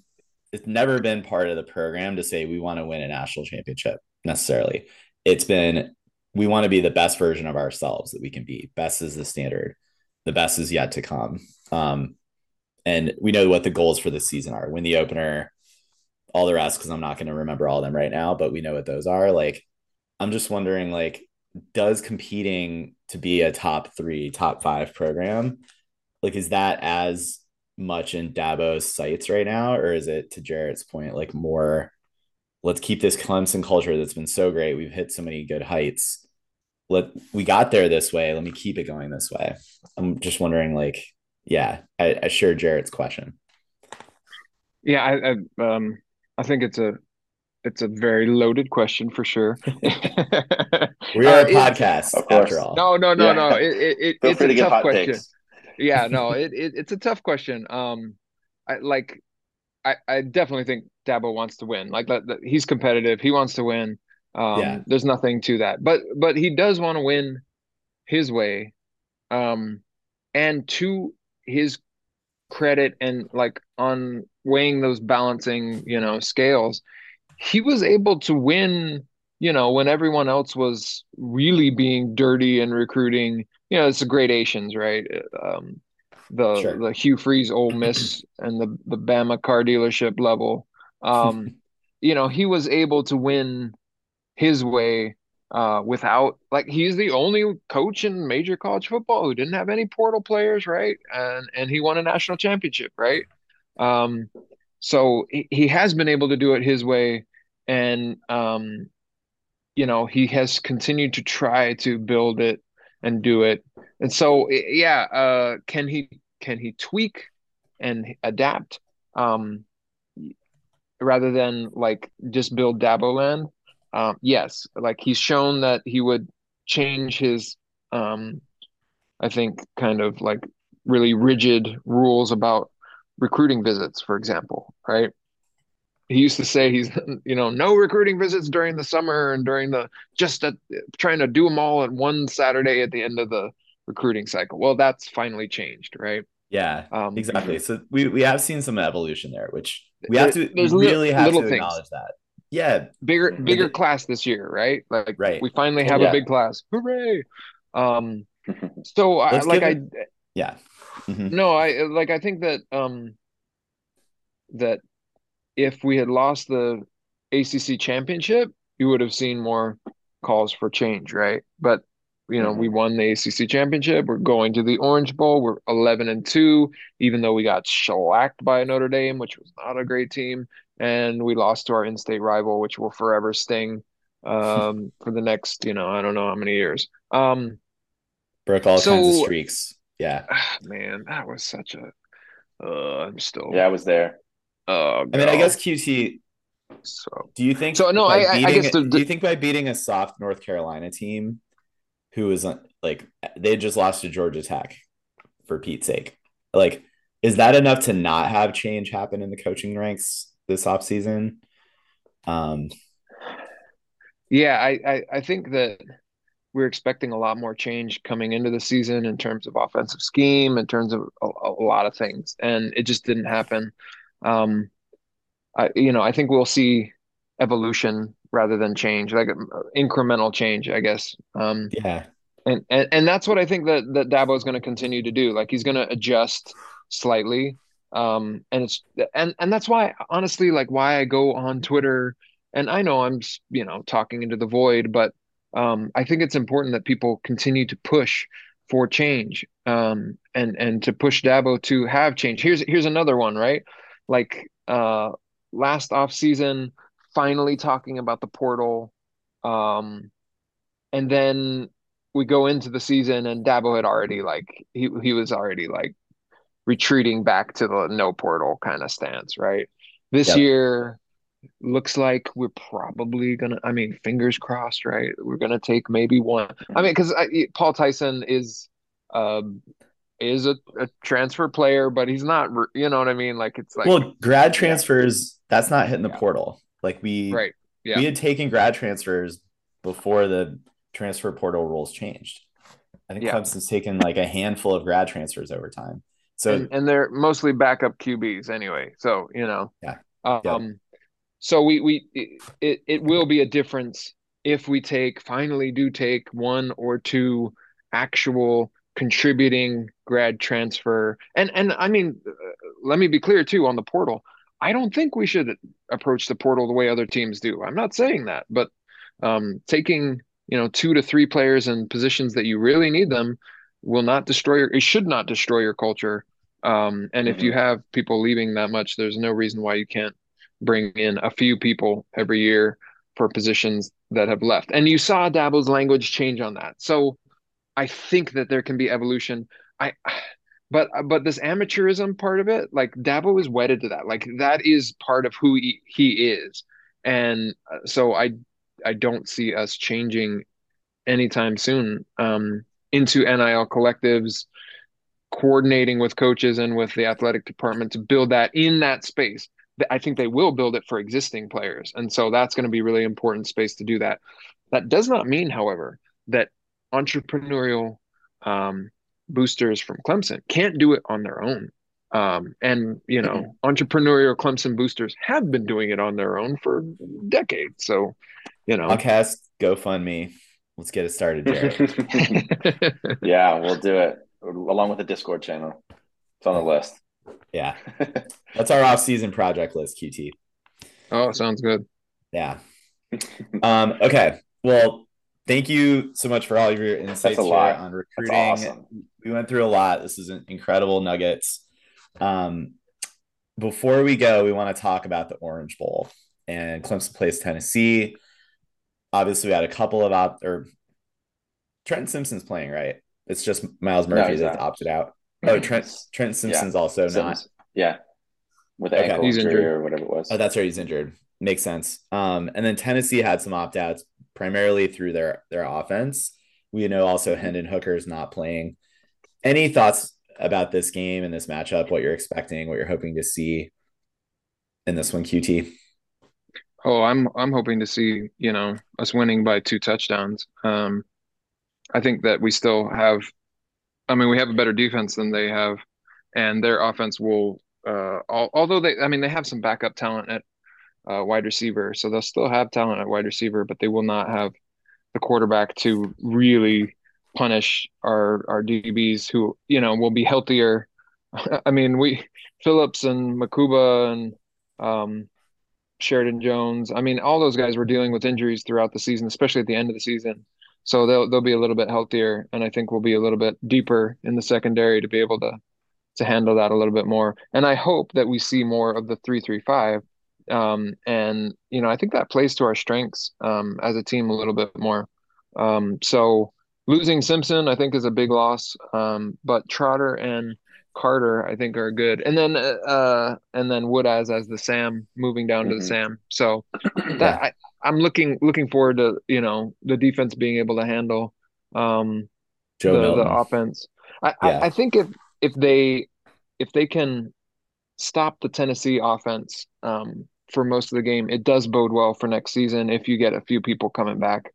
it's never been part of the program to say we want to win a national championship necessarily. It's been we want to be the best version of ourselves that we can be. Best is the standard. The best is yet to come. Um, and we know what the goals for this season are. Win the opener, all the rest because I'm not going to remember all of them right now, but we know what those are. Like, I'm just wondering, like, does competing to be a top three, top five program, like, is that as much in Dabo's sights right now, or is it to Jarrett's point, like more? Let's keep this Clemson culture that's been so great. We've hit so many good heights. Let we got there this way. Let me keep it going this way. I'm just wondering, like, yeah, I, I share Jarrett's question. Yeah, I, I um I think it's a it's a very loaded question for sure. We Uh, are a podcast Of course. after all. No, no, no, Yeah. no. It, it, it feel it's free a to give tough hot question. takes Yeah, no, it, it it's a tough question. Um, I like, I I definitely think Dabo wants to win. Like that, that he's competitive. He wants to win. Um, Yeah. there's nothing to that. But but he does want to win his way. Um, and to his credit and like on weighing those balancing, you know, scales, he was able to win, you know, when everyone else was really being dirty and recruiting. You know, it's the gradations, right? Um, the Sure. the Hugh Freeze Ole Miss and the the Bama car dealership level. Um, you know, he was able to win his way uh, without like he's the only coach in major college football who didn't have any portal players, right? And and he won a national championship, right? Um, so he, he has been able to do it his way, and um, you know he has continued to try to build it and do it. And so yeah, uh, can he can he tweak and adapt um, rather than like just build Dabo land? Um, yes, like he's shown that he would change his, um, I think, kind of like really rigid rules about recruiting visits, for example, right? He used to say he's, you know, no recruiting visits during the summer and during the just at, trying to do them all at one Saturday at the end of the recruiting cycle. Well, that's finally changed, right? Yeah, Um, exactly. So we we have seen some evolution there, which we have to There's we li- really have little to things. acknowledge that. Yeah, bigger bigger the- class this year, right? Like Right. we finally have yeah. a big class. Hooray. Um so I like give I yeah. Mhm. no, I like I think that um that if we had lost the ACC championship, you would have seen more calls for change, right? But you know, we won the ACC championship. We're going to the Orange Bowl. We're 11 and 2, even though we got shellacked by Notre Dame, which was not a great team, and we lost to our in-state rival, which will forever sting um for the next, you know, I don't know how many years. Um Broke all kinds of streaks. Yeah. man, that was such a uh I'm still yeah, I was there. oh I mean, I guess QT. so Do you think So, no, I- I- I beating, guess the- do you think by beating a soft North Carolina team, who is like they just lost to Georgia Tech for Pete's sake. Like, is that enough to not have change happen in the coaching ranks this offseason? Um, yeah, I, I, I think that we're expecting a lot more change coming into the season in terms of offensive scheme, in terms of a, a lot of things, and it just didn't happen. Um, I, you know, I think we'll see evolution rather than change, like incremental change, I guess. Um, yeah, and, and and that's what I think that that Dabo is going to continue to do. Like he's going to adjust slightly, um, and it's and and that's why honestly, like why I go on Twitter and I know I'm you know talking into the void, but um, I think it's important that people continue to push for change um, and and to push Dabo to have change. Here's here's another one, right? Like uh, last off season, finally talking about the portal, um, and then we go into the season and Dabo had already like he he was already like retreating back to the no portal kind of stance, right? This yep. year looks like we're probably gonna i mean fingers crossed right? We're gonna take maybe one. I mean because paul tyson is um is a, a, transfer player but he's not you know what i mean? Like it's like well grad transfers yeah. that's not hitting the yeah. portal. Like we right. Yeah. we had taken grad transfers before the transfer portal rules changed. I think yeah. clemson's taken like a handful of grad transfers over time. So and, and they're mostly backup qbs anyway so you know. Yeah. Um so we we it, it will be a difference if we take finally do take one or two actual contributing grad transfer and and i mean uh, let me be clear too on the portal i don't think we should approach the portal the way other teams do i'm not saying that but um, taking you know two to three players in positions that you really need them will not destroy your it should not destroy your culture um, and mm-hmm. if you mm-hmm. have people leaving that much there's no reason why you can't bring in a few people every year for positions that have left. And you saw Dabo's language change on that. So I think that there can be evolution. I but but this amateurism part of it, like Dabo is wedded to that. Like that is part of who he, he is. And uh, so I I don't see us changing anytime soon um, into NIL collectives, coordinating with coaches and with the athletic department to build that in that space. I think they will build it for existing players. And so that's going to be really important space to do that. That does not mean, however, that entrepreneurial um, boosters from Clemson can't do it on their own. Um, and, you know, mm-hmm. entrepreneurial Clemson boosters have been doing it on their own for decades. So, you know, podcast, GoFundMe. Let's get it started, Jarrett. yeah, we'll do it along with the Discord channel. It's on the list. Yeah. That's our off-season project list, QT. Oh, sounds good. Yeah. Um, okay. Well, thank you so much for all of your insights here on recruiting. Awesome. We went through a lot. This is incredible nuggets. Um, before we go, we want to talk about the Orange Bowl and Clemson plays Tennessee. Obviously, we had a couple of op or Trent Simpson's playing, right? It's just Myles Murphy no, that's opted out. Oh, Trent Trent Simpson's yeah. also not. Yeah, with okay. ankle he's injured or whatever it was. Oh, that's right. He's injured. Makes sense. Um, and then Tennessee had some opt outs primarily through their their offense. We know also Hendon Hooker's not playing. Any thoughts about this game and this matchup? What you're expecting? What you're hoping to see in this one, QT? Oh, I'm I'm hoping to see you know us winning by two touchdowns. Um, I think that we still have I mean, we have a better defense than they have, and their offense will. Uh, although they, I mean, they have some backup talent at uh, wide receiver, so they'll still have talent at wide receiver, but they will not have the quarterback to really punish our our DBs, who you know will be healthier. I mean, we Phillips and Mukuba and um, Sheridan Jones. I mean, all those guys were dealing with injuries throughout the season, especially at the end of the season. So they'll they'll be a little bit healthier, and I think we'll be a little bit deeper in the secondary to be able to to handle that a little bit more. And I hope that we see more of the three three five. Um, and you know, I think that plays to our strengths um, as a team a little bit more. Um, so losing Simpson, I think, is a big loss. Um, but Trotter and Carter, I think, are good. And then uh, and then Woodaz as the Sam moving down mm-hmm. to the mm-hmm. Sam. So that I, I'm looking looking forward to you know the defense being able to handle um, the, the offense. I, Yeah. I, I think if if they if they can stop the Tennessee offense um, for most of the game, it does bode well for next season if you get a few people coming back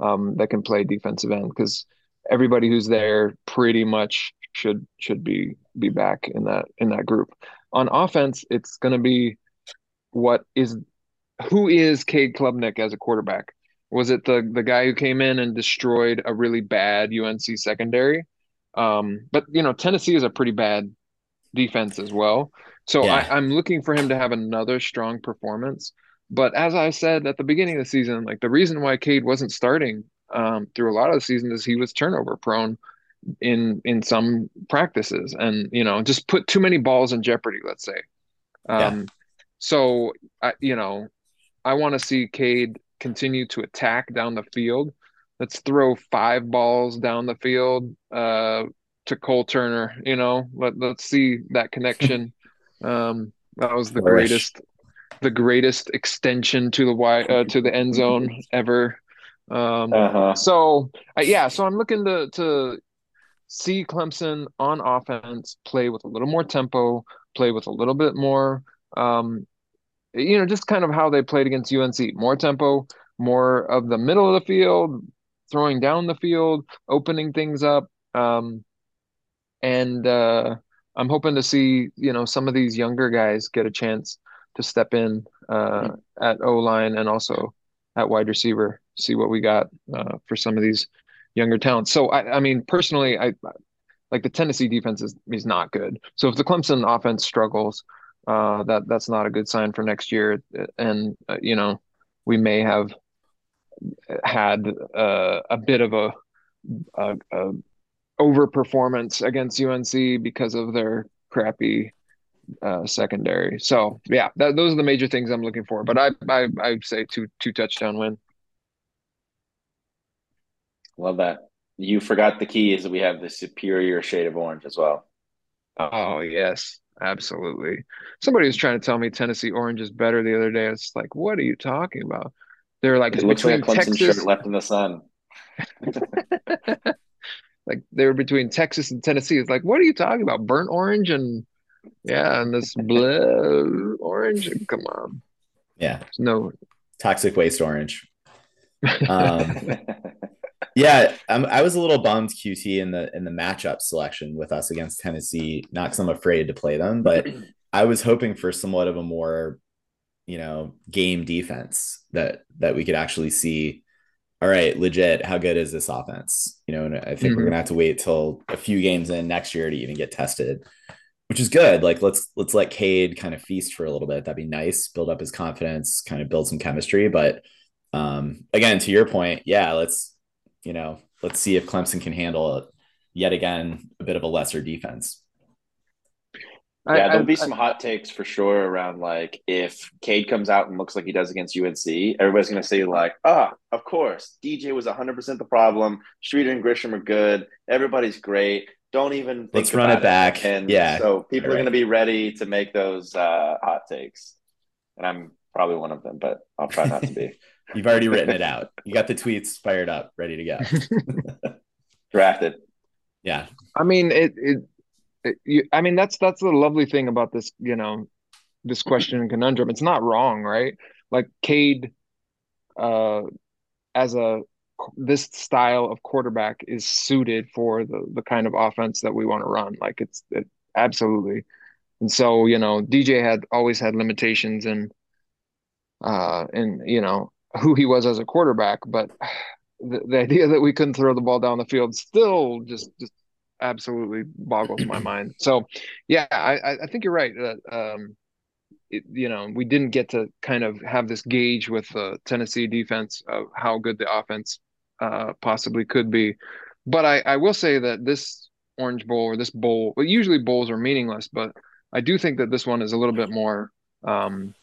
um, that can play defensive end because everybody who's there pretty much should should be be back in that in that group. On offense, it's going to be what is who is Cade Klubnik as a quarterback? Was it the the guy who came in and destroyed a really bad UNC secondary? Um, but you know, Tennessee is a pretty bad defense as well. So Yeah. I, I'm looking for him to have another strong performance. But as I said at the beginning of the season, like the reason why Cade wasn't starting um, through a lot of the season is he was turnover prone in in some practices, and you know just put too many balls in jeopardy. Let's say. Um, So I, you know, I want to see Cade continue to attack down the field. Let's throw five balls down the field uh, to Cole Turner. You know, let let's see that connection. um, that was the Flourish. greatest, the greatest extension to the wide uh, to the end zone ever. Um, Uh-huh. so uh, yeah, so I'm looking to to see Clemson on offense play with a little more tempo, play with a little bit more, um, you know, just kind of how they played against UNC. More tempo, more of the middle of the field, throwing down the field, opening things up, um, and uh, I'm hoping to see you know some of these younger guys get a chance to step in uh, at O line and also at wide receiver. See what we got uh, for some of these younger talents. So I, I mean, personally, I like the Tennessee defense is is not good. So if the Clemson offense struggles, uh, that that's not a good sign for next year. And uh, you know, we may have had uh, a bit of a, a, a overperformance against UNC because of their crappy uh, secondary. So yeah, that, those are the major things I'm looking for. But I I I'd say two two touchdown win. Love that. You forgot the key is that we have the superior shade of orange as well. Oh yes, absolutely. Somebody was trying to tell me Tennessee orange is better the other day. It's like, what are you talking about? They're like It looks like a between Clemson Texas, shirt left in the sun. like they were between Texas and Tennessee. It's like, what are you talking about? Burnt orange and yeah, and this blue orange. Come on, Yeah. no. Toxic waste orange. Um, yeah, I'm, I was a little bummed QT in the in the matchup selection with us against Tennessee. Not because I'm afraid to play them, but I was hoping for somewhat of a more, you know, game defense that that we could actually see. All right, legit. How good is this offense? You know, and I think we're Mhm. gonna have to wait till a few games in next year to even get tested, which is good. Like let's let's let Cade kind of feast for a little bit. That'd be nice. Build up his confidence, kind of build some chemistry. But um, again, to your point, yeah, let's you know, let's see if Clemson can handle it yet again a bit of a lesser defense. I- yeah, there'll I- be some hot takes for sure around like if Cade comes out and looks like he does against UNC, everybody's going to say like, ah, of course, DJ was 100% the problem. Streeter and Grisham are good. Everybody's great. Don't even think Let's run about it back. And Yeah. so people Right. are going to be ready to make those uh, hot takes, and I'm probably one of them, but I'll try not to be. You've already written it out. You got the tweets fired up, ready to go. Drafted. Yeah. I mean, it, it, it you, I mean, that's that's the lovely thing about this, you know, this question and conundrum. It's not wrong, right? Like Cade, uh, as a this style of quarterback is suited for the the kind of offense that we want to run. Like it's it, absolutely. And so, you know, DJ had always had limitations and uh and you know who he was as a quarterback, but the, the idea that we couldn't throw the ball down the field still just just absolutely boggles my mind. So, yeah, I I think you're right that um it, you know, we didn't get to kind of have this gauge with the Tennessee defense of how good the offense uh, possibly could be. But I, I will say that this Orange Bowl or this bowl, well, usually bowls are meaningless, but I do think that this one is a little bit more um,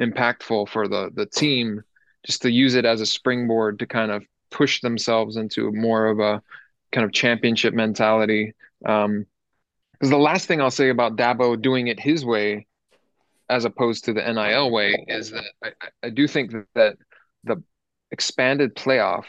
impactful for the the team, just to use it as a springboard to kind of push themselves into more of a kind of championship mentality. Um, because the last thing I'll say about Dabo doing it his way as opposed to the NIL way is that I, I do think that the expanded playoff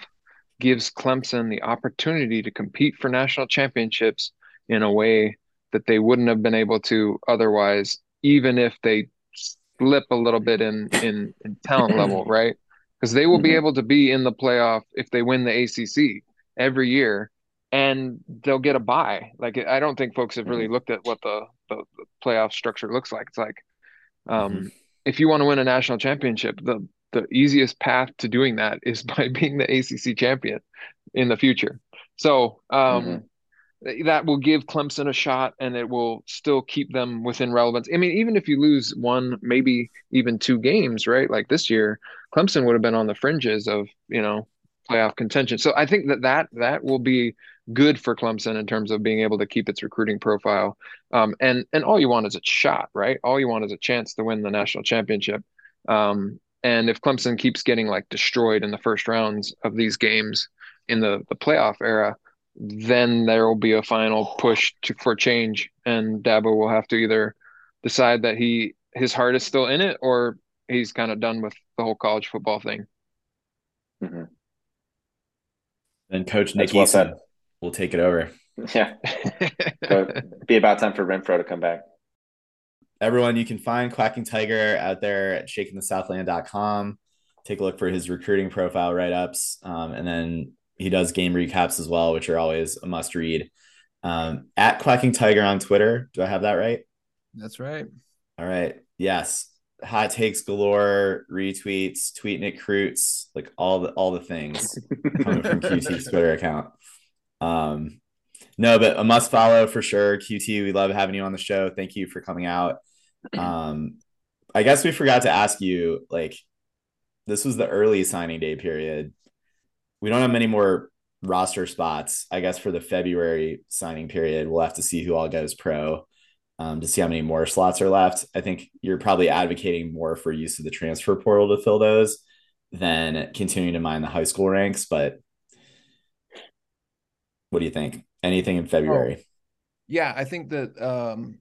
gives Clemson the opportunity to compete for national championships in a way that they wouldn't have been able to otherwise, even if they slip a little bit in in, in talent level, right? Because they will be Mhm. able to be in the playoff if they win the ACC every year, and they'll get a buy. Like I don't think folks have really looked at what the the, the playoff structure looks like. It's like um, if you want to win a national championship, the the easiest path to doing that is by being the ACC champion in the future. So um, that will give Clemson a shot, and it will still keep them within relevance. I mean, even if you lose one, maybe even two games, right? Like this year, Clemson would have been on the fringes of you know playoff contention. So I think that that that will be good for Clemson in terms of being able to keep its recruiting profile. Um, and and all you want is a shot, right? All you want is a chance to win the national championship. Um, and if Clemson keeps getting like destroyed in the first rounds of these games in the the playoff era, then there will be a final push to, for change, and Dabo will have to either decide that he his heart is still in it, or he's kind of done with the whole college football thing. Mhm. And Coach Nick That's well Eason said. will take it over. Yeah, so be about time for Renfrow to come back. Everyone, you can find Quacking Tiger out there at shakinthesouthland.com. Take a look for his recruiting profile write ups. Um, and then he does game recaps as well, which are always a must read. Um, at Quacking Tiger on Twitter. Do I have that right? That's right. All right. Yes. Hot takes galore, retweets, tweet Nick Croots, like all the all the things coming from QT's Twitter account. Um, no, but a must follow for sure. QT, we love having you on the show. Thank you for coming out. Um, I guess we forgot to ask you, like, this was the early signing day period. We don't have many more roster spots. I guess for the February signing period, we'll have to see who all goes pro um, to see how many more slots are left. I think you're probably advocating more for use of the transfer portal to fill those than continuing to mine the high school ranks. But what do you think? Anything in February? Yeah, I think that um,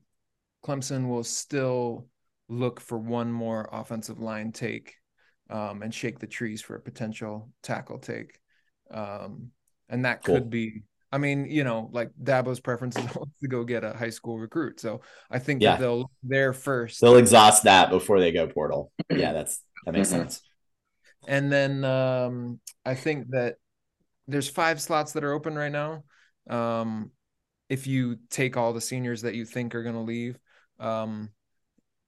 Clemson will still look for one more offensive line take um, and shake the trees for a potential tackle take. Um, and that Cool. could be, I mean, you know, like Dabo's preference is to go get a high school recruit. So I think Yeah. that they'll look there first. They'll exhaust that before they go portal. Yeah, that's that makes sense. And then um, I think that there's five slots that are open right now. Um, if you take all the seniors that you think are going to leave, um,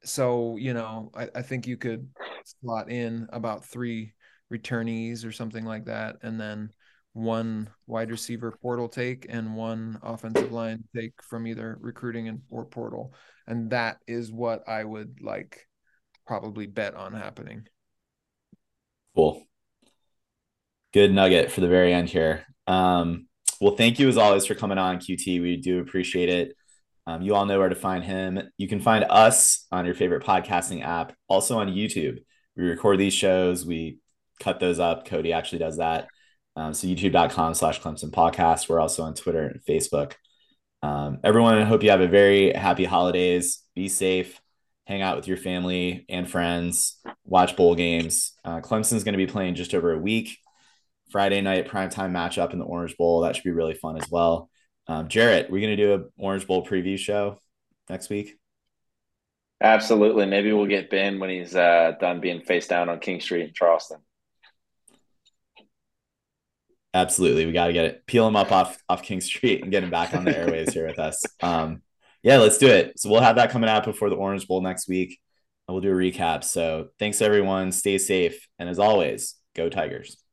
so you know, I, I think you could slot in about three returnees or something like that, and then one wide receiver portal take and one offensive line take from either recruiting and or portal, and that is what I would like probably bet on happening. Cool. Good nugget for the very end here. Um, well, thank you as always for coming on, QT. We do appreciate it. Um, you all know where to find him. You can find us on your favorite podcasting app, also on YouTube. We record these shows, we cut those up. Cody actually does that. Um, so youtube.com slash Clemson podcast. We're also on Twitter and Facebook. Um, everyone, I hope you have a very happy holidays. Be safe, hang out with your family and friends, watch bowl games. Uh, Clemson's going to be playing just over a week. Friday night primetime matchup in the Orange Bowl. That should be really fun as well. Um, Jarrett, we're going to do a Orange Bowl preview show next week. Absolutely. Maybe we'll get Ben when he's uh, done being face down on King Street in Charleston. Absolutely, we got to get it. Peel him up off off King Street and get him back on the airwaves here with us. Um, yeah, let's do it. So we'll have that coming out before the Orange Bowl next week. and We'll do a recap. So thanks everyone. Stay safe, and as always, go Tigers.